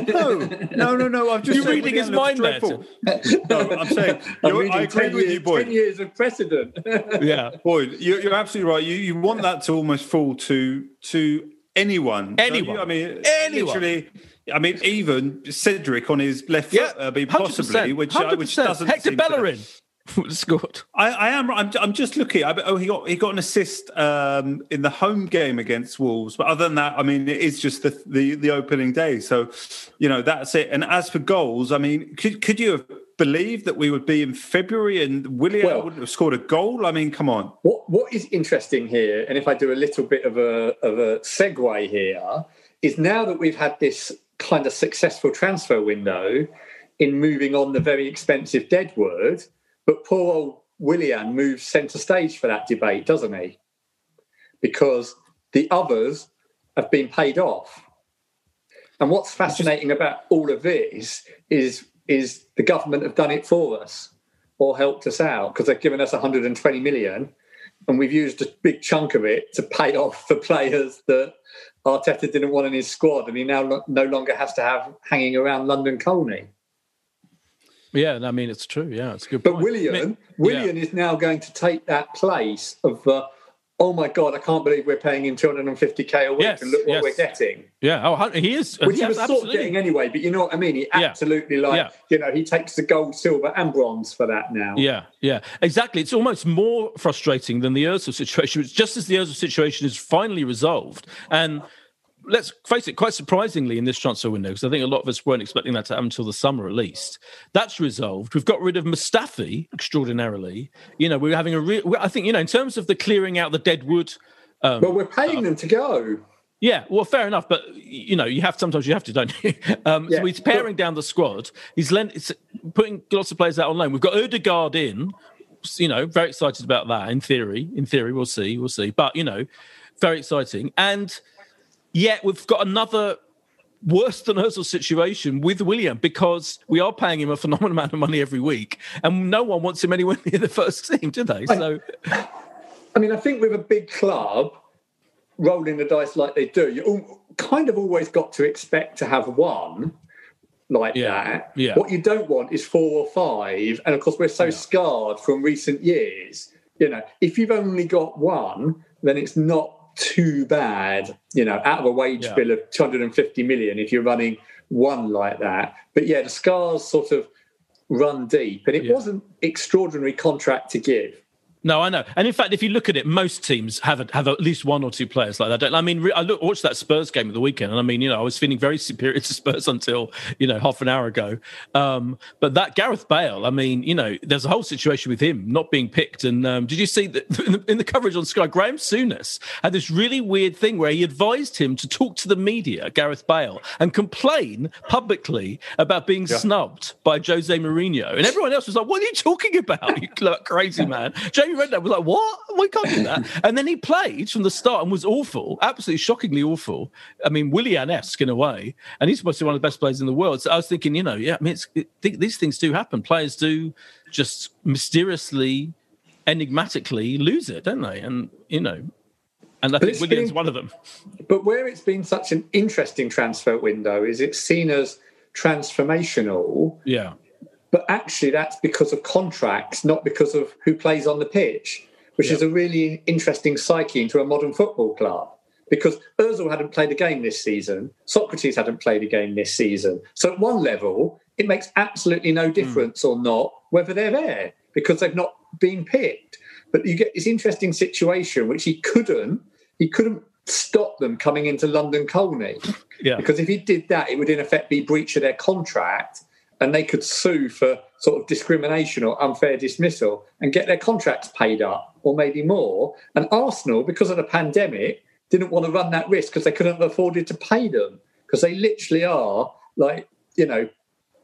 No, no, no, no. I'm just You're reading his mind, dreadful. No, I'm saying I'm you're, reading I agree 10 with years, you, Boyd. 10 years of precedent. yeah. boy, you're, you're absolutely right. You you want that to almost fall to to anyone. Anyone. I mean, Anyone. literally. I mean, even Cedric on his left Yeah, foot, uh, be possibly, 100%, which uh, which doesn't. Hector seem Bellerin scored. I, I am. I'm, I'm just looking. I, oh, he got he got an assist um, in the home game against Wolves. But other than that, I mean, it is just the, the the opening day. So, you know, that's it. And as for goals, I mean, could could you have believed that we would be in February and Willian Well- wouldn't have scored a goal? I mean, come on. What what is interesting here, and if I do a little bit of a of a segue here, is now that we've had this kind of successful transfer window in moving on the very expensive Deadwood, but poor old Willian moves centre stage for that debate, doesn't he? Because the others have been paid off. And what's fascinating about all of this is is the government have done it for us or helped us out because they've given us 120 million and we've used a big chunk of it to pay off the players that Arteta didn't want in his squad, and he now no longer has to have hanging around London Colney. Yeah, I mean it's true. Yeah, it's good. But point. Willian, I mean, Willian yeah. is now going to take that place of uh, oh my god, I can't believe we're paying him 250k a week Yes, and look what yes. we're getting. Yeah, oh, he is. Which he was sort of getting anyway, but you know what I mean? He Yeah. absolutely like Yeah. you know, he takes the gold, silver, and bronze for that now. Yeah, yeah, exactly. It's almost more frustrating than the Özil situation. It's just as the Özil situation is finally resolved, and let's face it, quite surprisingly in this transfer window, because I think a lot of us weren't expecting that to happen until the summer at least. That's resolved. We've got rid of Mustafi extraordinarily. You know, we're having a real. I think you know, in terms of the clearing out the dead wood. Um, But we're paying them to go. yeah, well, fair enough, but you know, you have sometimes you have to, don't you? Um, Yeah, so he's paring down the squad. He's lent, it's putting lots of players out on loan. We've got Odegaard in. You know, very excited about that. In theory, in theory, we'll see, we'll see. But you know, very exciting. And yet we've got another worse than Özil situation with Willian because we are paying him a phenomenal amount of money every week, and no one wants him anywhere near the first team, do they? So I mean, I think with a big club rolling the dice like they do, you kind of always got to expect to have one like Yeah, that. yeah. What you don't want is four or five. And of course, we're so scarred from recent years. You know, if you've only got one, then it's not too bad, you know, out of a wage Yeah. bill of 250 million if you're running one like that. But yeah, the scars sort of run deep. And it Yeah. wasn't extraordinary contract to give. No, I know. And in fact, if you look at it, most teams have a, have at least one or two players like that. Don't- I mean, I look, watched that Spurs game at the weekend, and I mean, you know, I was feeling very superior to Spurs until you know half an hour ago. Um, but that Gareth Bale, I mean, you know, there's a whole situation with him not being picked. And um, did you see that in the, in the coverage on Sky? Graham Souness had this really weird thing where he advised him to talk to the media, Gareth Bale, and complain publicly about being snubbed by Jose Mourinho, and everyone else was like, "What are you talking about? You crazy man!" Jamie Redknapp was like, "What? We can't do that." And then he played from the start and was awful, absolutely shockingly awful. I mean, Willian-esque in a way, and he's supposed to be one of the best players in the world. So I was thinking, you know, yeah, I mean, it's, it, th- these things do happen. Players do just mysteriously, enigmatically lose it, don't they? And you know, and I think it's Willian's been- one of them. But where it's been such an interesting transfer window is it's seen as transformational, Yeah, but actually that's because of contracts, not because of who plays on the pitch, which is a really interesting psyche into a modern football club. Because Ozil hadn't played a game this season, Sokratis hadn't played a game this season. So at one level, it makes absolutely no hmm. difference or not whether they're there because they've not been picked. But you get this interesting situation which he couldn't, he couldn't stop them coming into London Colney. yeah. Because if he did that, it would in effect be breach of their contract and they could sue for sort of discrimination or unfair dismissal and get their contracts paid up or maybe more. And Arsenal, because of the pandemic, didn't want to run that risk because they couldn't have afforded to pay them because they literally are like, you know,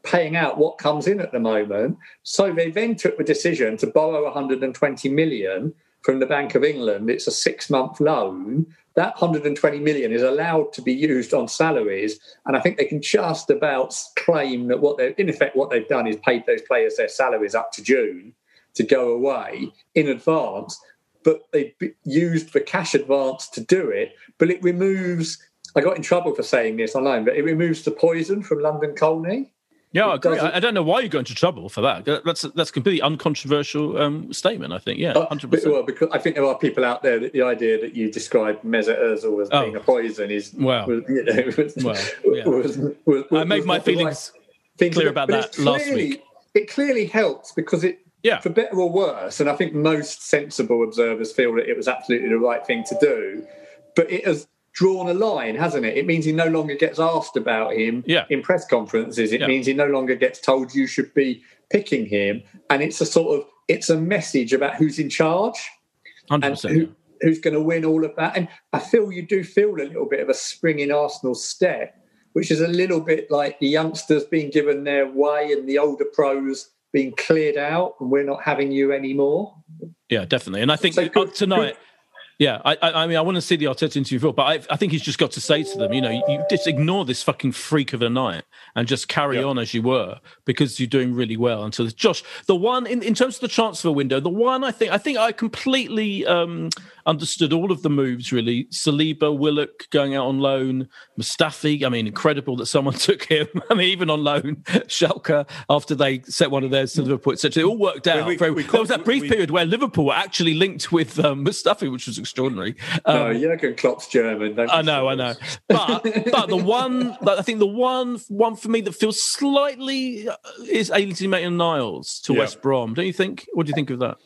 paying out what comes in at the moment. So they then took the decision to borrow 120 million from the Bank of England. It's a six month loan. That 120 million is allowed to be used on salaries. And I think they can just about claim that what they're, in effect, what they've done is paid those players their salaries up to June to go away in advance. But they used the cash advance to do it. But it removes, I got in trouble for saying this online, but it removes the poison from London Colney. Yeah, I agree. I, don't know why you go into trouble for that. That's that's a completely uncontroversial um, statement. I think. Yeah, Uh, hundred percent. well, because I think there are people out there that the idea that you described Mesut Ozil as Oh. being a poison is Well. was, you know, was, Well, yeah. was, was, I made my right feelings thing clear about that last week. It clearly helps because it, Yeah. for better or worse, and I think most sensible observers feel that it was absolutely the right thing to do. But it has drawn a line, hasn't it? It means he no longer gets asked about him Yeah. in press conferences. It Yeah. means he no longer gets told you should be picking him, and it's a sort of it's a message about who's in charge Hundred and percent. who, who's going to win all of that. And I feel you do feel a little bit of a spring in Arsenal's step, which is a little bit like the youngsters being given their way and the older pros being cleared out, and we're not having you anymore. Yeah, definitely. And I think So tonight. Yeah, I, I, mean, I want to see the Arteta interview, but I, I, think he's just got to say to them, you know, you just ignore this fucking freak of a night and just carry on as you were because you're doing really well. Until Josh, the one in, in terms of the transfer window, the one I think I think I completely um, understood all of the moves really. Saliba, Willock going out on loan, Mustafi. I mean, incredible that someone took him. I mean, even on loan, Schalke after they set one of theirs to Liverpool, etc. It all worked out. We, we, we there was that brief period where Liverpool were actually linked with um, Mustafi, which was extraordinary. Um, no, Jurgen Klopp's German. I know, I know. But but the one, I think the one one for me that feels slightly uh, is Ainsley Maitland-Niles to yeah. West Brom. Don't you think? What do you think of that?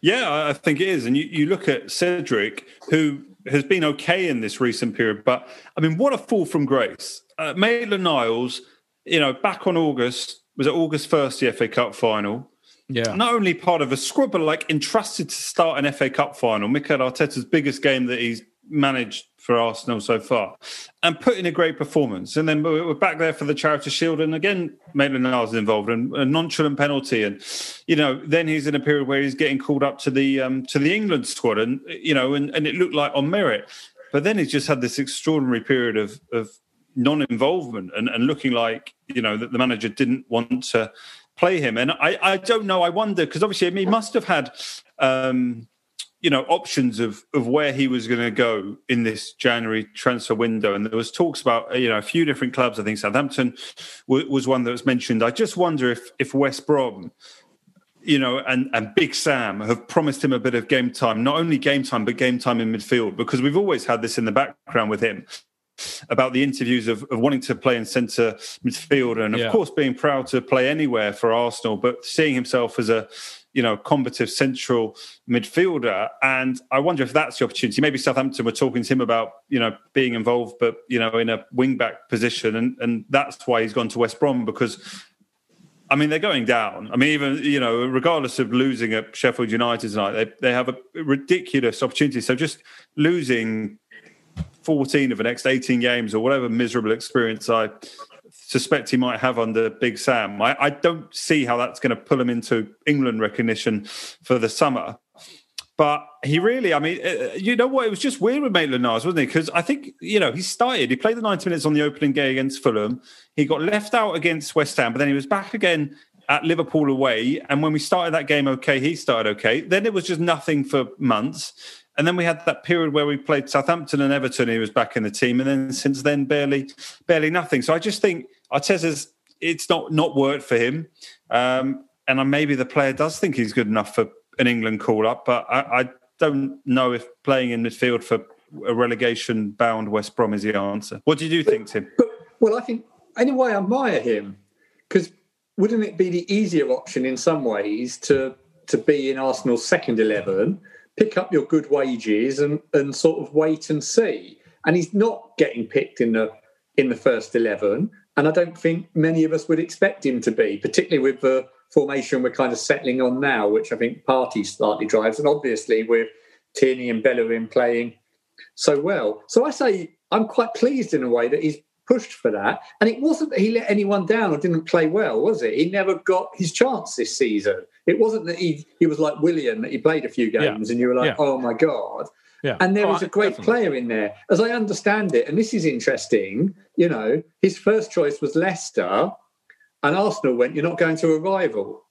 Yeah, I think it is. And you, you look at Cedric, who has been okay in this recent period, but I mean, what a fall from grace. Uh, Maitland Niles, you know, back on August, was it August 1st, the FA Cup final? Yeah. Not only part of a squad, but like entrusted to start an FA Cup final. Mikel Arteta's biggest game that he's managed for Arsenal so far, and put in a great performance. And then we're back there for the Charity Shield, and again, Maitland Niles involved, and a nonchalant penalty, and you know, then he's in a period where he's getting called up to the um, to the England squad, and you know, and, and it looked like on merit, but then he's just had this extraordinary period of of non-involvement and, and looking like you know that the manager didn't want to play him. And I, I don't know. I wonder because obviously he must have had, um, you know, options of of where he was going to go in this January transfer window. And there was talks about you know a few different clubs. I think Southampton w- was one that was mentioned. I just wonder if if West Brom. You know, and, and Big Sam have promised him a bit of game time, not only game time, but game time in midfield, because we've always had this in the background with him about the interviews of, of wanting to play in centre midfield and, of yeah. course, being proud to play anywhere for Arsenal, but seeing himself as a you know, combative central midfielder. And I wonder if that's the opportunity. Maybe Southampton were talking to him about, you know, being involved, but, you know, in a wing back position. And, and that's why he's gone to West Brom because, I mean, they're going down. I mean, even, you know, regardless of losing at Sheffield United tonight, they, they have a ridiculous opportunity. So just losing 14 of the next 18 games or whatever miserable experience I suspect he might have under Big Sam. I, I don't see how that's going to pull him into England recognition for the summer. But he really, I mean, uh, you know what? It was just weird with Maitland Niles, wasn't he? Because I think, you know, he started, he played the 90 minutes on the opening game against Fulham. He got left out against West Ham, but then he was back again at Liverpool away. And when we started that game okay, he started okay. Then it was just nothing for months. And then we had that period where we played Southampton and Everton. He was back in the team, and then since then, barely, barely nothing. So I just think Arteta's it's not not worked for him, um, and maybe the player does think he's good enough for an England call up, but I, I don't know if playing in midfield for a relegation bound West Brom is the answer. What do you think, Tim? But, well, I think anyway, I admire him because wouldn't it be the easier option in some ways to to be in Arsenal's second eleven? Pick up your good wages and, and sort of wait and see. And he's not getting picked in the in the first eleven. And I don't think many of us would expect him to be, particularly with the formation we're kind of settling on now, which I think Partey slightly drives. And obviously with Tierney and Bellerin playing so well. So I say I'm quite pleased in a way that he's pushed for that. And it wasn't that he let anyone down or didn't play well, was it? He never got his chance this season. It wasn't that he he was like Willian that he played a few games yeah. and you were like, yeah. oh my god. Yeah. And there oh, was a great definitely. player in there, as I understand it. And this is interesting. You know, his first choice was Leicester, and Arsenal went, "You're not going to a rival."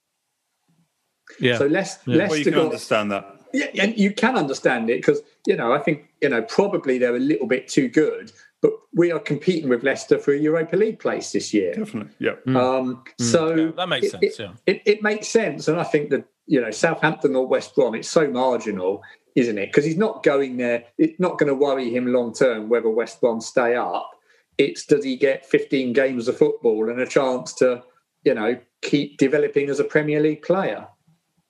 Yeah. So Leicester, yeah. Leicester well, you can got, understand that. Yeah, and you can understand it because you know I think you know probably they're a little bit too good, but we are competing with Leicester for a Europa League place this year. Definitely, yeah. Mm. Um, mm. So yeah, that makes it, sense. It, yeah, it, it, makes sense, and I think that you know Southampton or West Brom, it's so marginal, isn't it? Because he's not going there. It's not going to worry him long term whether West Brom stay up. It's does he get 15 games of football and a chance to, you know, keep developing as a Premier League player,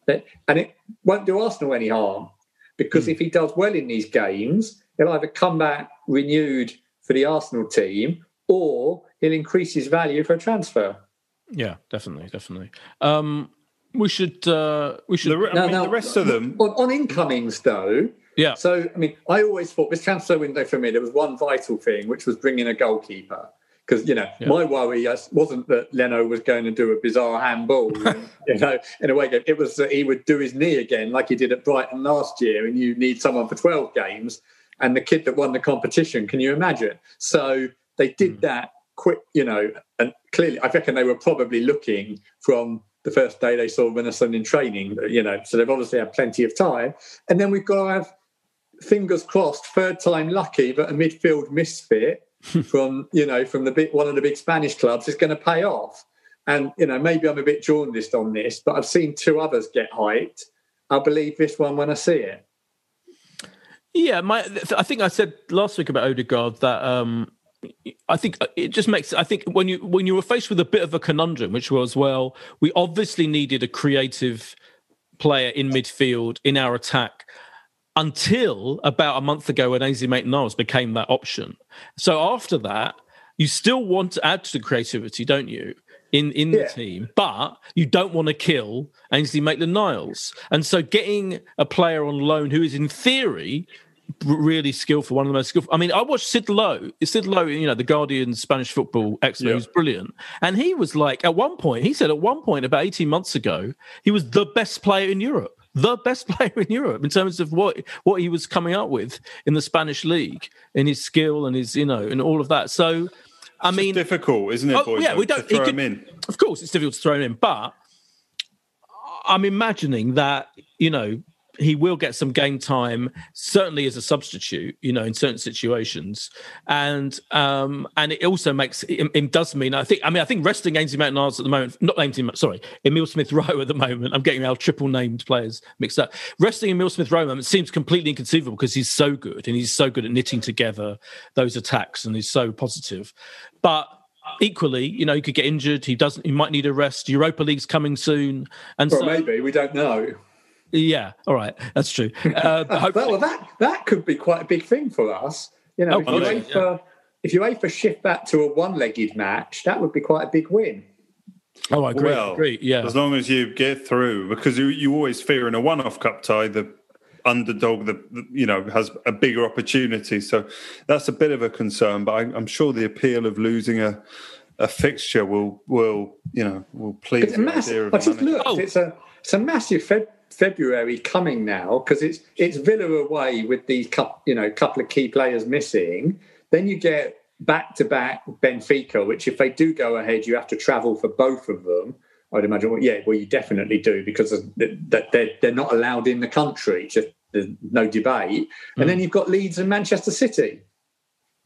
and it won't do Arsenal any harm because mm. if he does well in these games, he'll either come back renewed for the Arsenal team, or he'll increase his value for a transfer. Yeah, definitely, definitely. Um, we should uh, we should. The, I mean, now, the rest of them on, on, incomings though. Yeah. So I mean, I always thought this transfer window for me there was one vital thing, which was bringing a goalkeeper because you know yeah. my worry wasn't that Leno was going to do a bizarre handball, you know, in a way. It was that he would do his knee again, like he did at Brighton last year, and you need someone for twelve games. And the kid that won the competition, can you imagine? So they did mm. that quick, you know, and clearly, I reckon they were probably looking from the first day they saw Runarsson in training, you know, so they've obviously had plenty of time. And then we've got to have fingers crossed, third time lucky, but a midfield misfit from you know from the big one of the big Spanish clubs is going to pay off. And you know maybe I'm a bit jaundiced on this, but I've seen two others get hyped. I'll believe this one when I see it. Yeah, my I think I said last week about Odegaard that um I think it just makes. I think when you when you were faced with a bit of a conundrum, which was well, we obviously needed a creative player in midfield in our attack until about a month ago when Ainsley Maitland-Niles became that option. So after that, you still want to add to the creativity, don't you? In in yeah. the team, but you don't want to kill Ainsley Maitland-Niles. And so getting a player on loan who is in theory really skillful, one of the most skillful. I mean, I watched Sid Lowe. Sid Lowe, you know, the Guardian Spanish football expert, yeah. who's brilliant. And he was like, at one point, he said at one point about 18 months ago, he was the best player in Europe the best player in Europe in terms of what what he was coming up with in the Spanish league, in his skill and his you know and all of that. So, I it's mean, difficult, isn't it? Oh, boys, yeah, we don't throw could, him in. Of course, it's difficult to throw him in, but I'm imagining that you know he will get some game time, certainly as a substitute, you know, in certain situations, and um, and it also makes it, it does mean I think I mean I think resting Ainsley Maitland-Niles at the moment, not Ainsley, sorry, Emile Smith Rowe at the moment. I'm getting our triple named players mixed up. Resting Emile Smith Rowe seems completely inconceivable because he's so good and he's so good at knitting together those attacks and he's so positive, but equally, you know, he could get injured. He doesn't. He might need a rest. Europa League's coming soon, and well, so, maybe we don't know. Yeah, all right, that's true. Uh, well, that that could be quite a big thing for us. You know, oh, if, you aim yeah. for, if you aim for shift back to a one-legged match, that would be quite a big win. Oh, I agree. Well, agree. Yeah, as long as you get through, because you, you always fear in a one-off cup tie the underdog that you know has a bigger opportunity. So that's a bit of a concern. But I, I'm sure the appeal of losing a a fixture will will you know will please. It's massive. I just looked. Oh. It's a it's a massive Fed February coming now because it's it's Villa away with these couple, you know couple of key players missing. Then you get back to back Benfica, which if they do go ahead, you have to travel for both of them. I'd imagine. Well, yeah, well, you definitely do because that they're they're not allowed in the country. Just there's no debate. And mm. then you've got Leeds and Manchester City.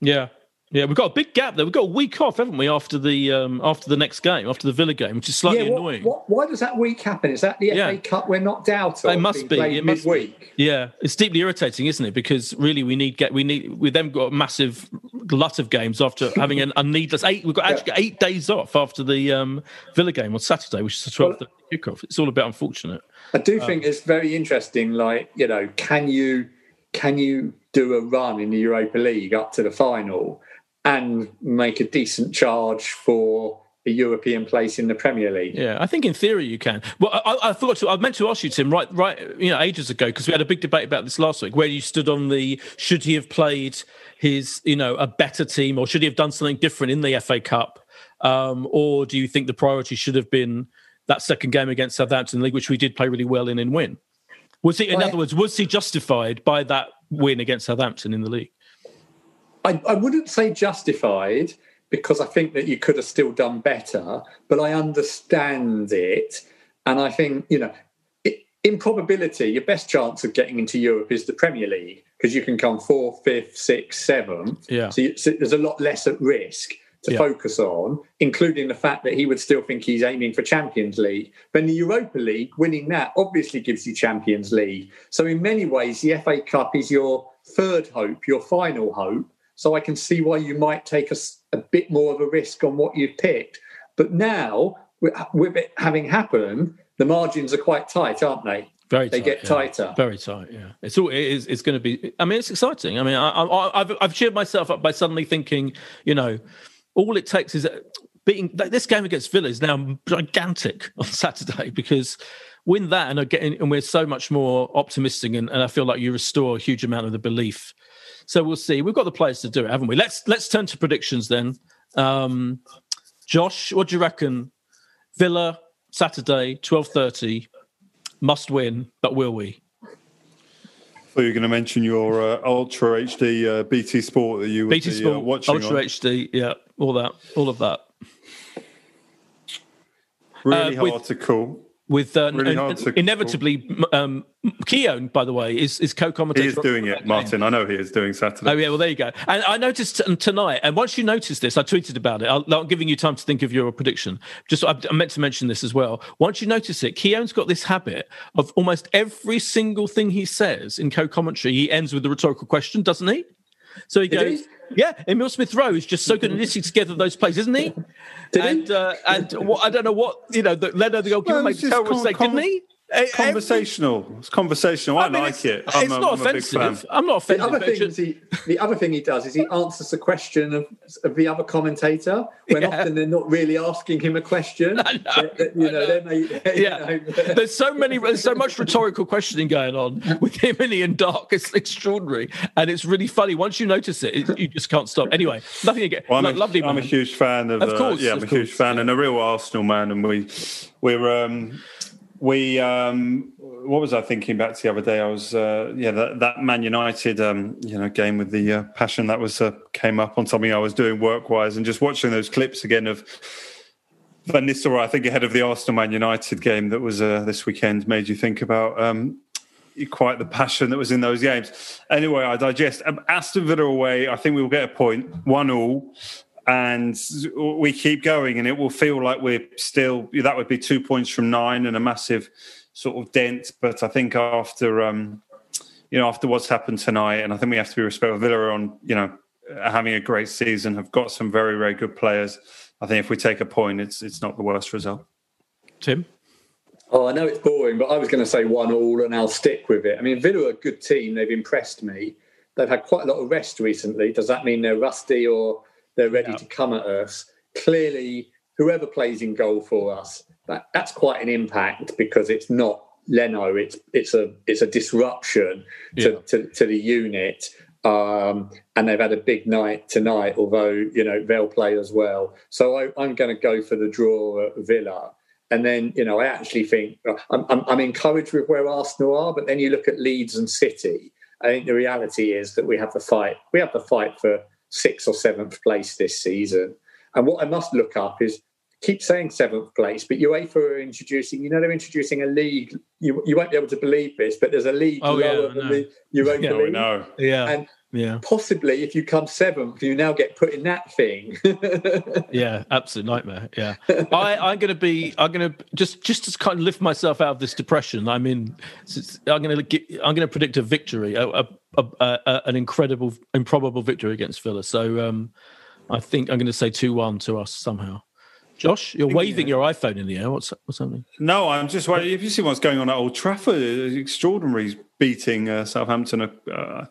Yeah, yeah, we've got a big gap there. We've got a week off, haven't we, after the um, after the next game, after the Villa game, which is slightly yeah, what, annoying. What, why does that week happen? Is that the yeah. FA Cup we're knocked out of? It must be. It must? Be. Yeah, it's deeply irritating, isn't it? Because really, we need get we need we then got a massive glut of games after having an, a needless eight. We've got actually yeah. eight days off after the um, Villa game on Saturday, which is the twelfth well, kickoff. It's all a bit unfortunate. I do um, think it's very interesting. Like you know, can you can you do a run in the Europa League up to the final? And make a decent charge for a European place in the Premier League. Yeah, I think in theory you can. Well, I, I thought to, I meant to ask you, Tim, right, right, you know, ages ago because we had a big debate about this last week, where you stood on the should he have played his, you know, a better team, or should he have done something different in the FA Cup, um, or do you think the priority should have been that second game against Southampton League, which we did play really well in and win? Was he, in well, other words, was he justified by that win against Southampton in the league? I, I wouldn't say justified because I think that you could have still done better, but I understand it. And I think, you know, in probability, your best chance of getting into Europe is the Premier League because you can come fourth, fifth, sixth, seventh. Yeah. So, you, so there's a lot less at risk to yeah. focus on, including the fact that he would still think he's aiming for Champions League. But in the Europa League, winning that obviously gives you Champions League. So in many ways, the FA Cup is your third hope, your final hope. So I can see why you might take a, a bit more of a risk on what you've picked. But now, with it having happened, the margins are quite tight, aren't they? Very they tight, get yeah. tighter. Very tight. Yeah, it's all. It is. It's going to be. I mean, it's exciting. I mean, I, have I've cheered myself up by suddenly thinking, you know, all it takes is uh, beating this game against Villa is now gigantic on Saturday because win that and are getting and we're so much more optimistic and, and I feel like you restore a huge amount of the belief so we'll see. We've got the players to do it, haven't we? Let's let's turn to predictions then. Um, Josh, what do you reckon? Villa Saturday, twelve thirty, must win, but will we? thought you were going to mention your uh, Ultra HD uh, BT Sport that you were BT uh, Sport, watching. Ultra on. HD, yeah, all that, all of that. Really Uh, with- hard to call. With uh, Really and- and to- inevitably, um, Keown, by the way, is is co-commentator. He is doing it, Martin. I know he is doing Saturday. Oh yeah, well there you go. And I noticed tonight, and once you notice this, I tweeted about it. I'll, I'm giving you time to think of your prediction. Just I, meant to mention this as well. Once you notice it, Keown's got this habit of almost every single thing he says in co-commentary, he ends with a rhetorical question, doesn't he? So he Did goes, he? "Yeah, Emile Smith Rowe is just so good at knitting together those plays, isn't he?" Did he? and uh, and what, I don't know what you know. The, Leno, the goalkeeper, Well, made a terrible mistake, didn't he? E- every- Conversational. It's conversational. I, I mean, like it's, it. I'm a- not I'm a big fan. offensive. I'm not The other, thing just- he, the other thing he does is he answers the question of, of the other commentator when Yeah. often they're not really asking him a question. I know, They- they- you I know, know. they may, you yeah, know, there's so many, there's so much rhetorical questioning going on with him and Ian Darke. It's extraordinary, and it's really funny. Once you notice it, it you just can't stop. Anyway, nothing again. Well, I'm, Lo- a, lovely. I'm a huge fan of. Of uh, course, yeah, I'm of a huge course, fan and a real Arsenal man. And we, we're, um, we, um, what was I thinking back to the other day? I was, uh, yeah, that, that Man United, um, you know, game with the uh, passion that was uh, came up on something I was doing work wise, and just watching those clips again of. Van Nistelrooy, I think ahead of the Arsenal Man United game that was uh, this weekend, made you think about um, quite the passion that was in those games. Anyway, I digest. Um, Aston Villa away, I think we will get a point, one all, and we keep going, and it will feel like we're still. That would be two points from nine and a massive sort of dent. But I think after um, you know after what's happened tonight, and I think we have to be respectful. Villa are on you know having a great season, have got some very very good players. I think if we take a point, it's it's not the worst result. Tim. Oh, I know it's boring, but I was going to say one all, and I'll stick with it. I mean, Villa are a good team. They've impressed me. They've had quite a lot of rest recently. Does that mean they're rusty or they're ready Yeah. to come at us? Clearly, whoever plays in goal for us, that, that's quite an impact because it's not Leno. It's it's a it's a disruption to, Yeah. to, to the unit. Um, and they've had a big night tonight, although you know they'll play as well. So I, I'm going to go for the draw at Villa. And then, you know, I actually think I'm, I'm, I'm encouraged with where Arsenal are, but then you look at Leeds and City. I think the reality is that we have the fight. We have the fight for sixth or seventh place this season. And what I must look up is keep saying seventh place, but UEFA are introducing. You know, they're introducing a league. You, you won't be able to believe this, but there's a league Oh, yeah, lower I than know. the Europa Yeah, we League. know. Yeah. And yeah. possibly, if you come seventh, you now get put in that thing. Yeah, absolute nightmare. Yeah, I, I'm going to be. I'm going to just just to kind of lift myself out of this depression. I'm in. I'm going to. get, I'm going to predict a victory, a, a, a, a, an incredible, improbable victory against Villa. So um, I think I'm going to say two one to us somehow. Josh, you're waving your iPhone in the air. What's what's happening? No, I'm just wondering if you see what's going on at Old Trafford. It's extraordinary beating uh, Southampton. Uh,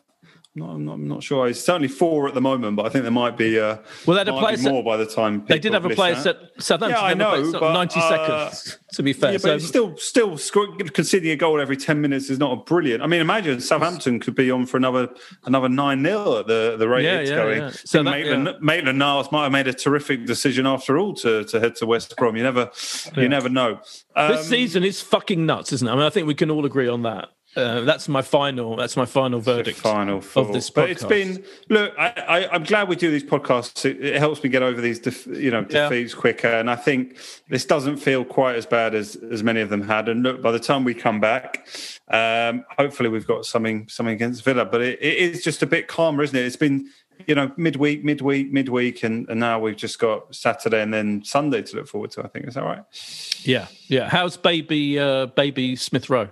no, I'm not, I'm not sure. It's certainly four at the moment, but I think there might be. Uh, Well, they had a player set- more by the time They did have a player set Southampton. Yeah, I had a player know, but, 90 uh, seconds. To be fair, Yeah, but it's still, still scoring, conceding a goal every ten minutes is not a brilliant. I mean, imagine Southampton could be on for another another nine 0 at the the rate Yeah, it's yeah, going. yeah. So that- Maitland, yeah. Maitland Niles might have made a terrific decision after all to, to head to West Brom. You never, you never know. this Um, season is fucking nuts, isn't it? I mean, I think we can all agree on that. Uh, that's my final. That's my final verdict. final of this But it's been look. I, I'm glad we do these podcasts. It, it helps me get over these, def, you know, Yeah. defeats quicker. And I think this doesn't feel quite as bad as as many of them had. And look, by the time we come back, um, hopefully we've got something something against Villa. But it, it is just a bit calmer, isn't it? It's been. You know, midweek, midweek, midweek, and, and now we've just got Saturday and then Sunday to look forward to. I think is that right? Yeah, yeah. How's baby, uh, baby Smith Rowe?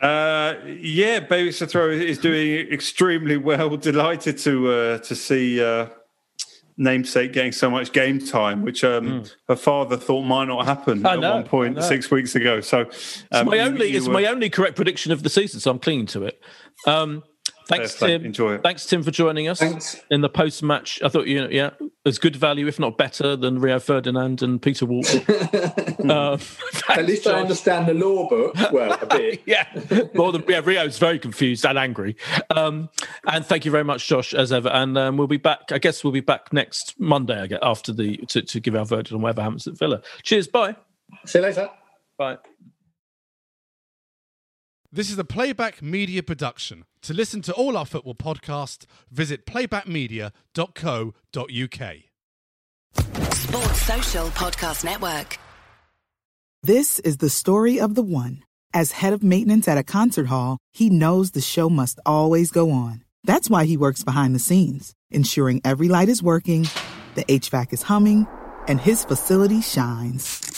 Uh, yeah, Baby Sethrow is doing extremely well. Delighted to uh, to see uh, namesake getting so much game time, which um, her father thought might not happen. I at know, one point six weeks ago. So It's um, my you- only. you it's were- my only correct prediction of the season, so I'm clinging to it. Um, Thanks, Tim. Enjoy it. Thanks, Tim, for joining us Thanks. in the post match. I thought you know, yeah, as good value, if not better, than Rio Ferdinand and Peter Walton. uh, At least I understand the law book. Well, a bit. yeah, more than yeah. Rio's very confused and angry. Um, and thank you very much, Josh, as ever. And um, we'll be back. I guess we'll be back next Monday. I guess after the to, to give our verdict on whatever happens at Villa. Cheers. Bye. See you later. Bye. This is a Playback Media production. To listen to all our football podcasts, visit playbackmedia.co.uk. Sports Social Podcast Network. This is the story of the one. As head of maintenance at a concert hall, he knows the show must always go on. That's why he works behind the scenes, ensuring every light is working, the HVAC is humming, and his facility shines.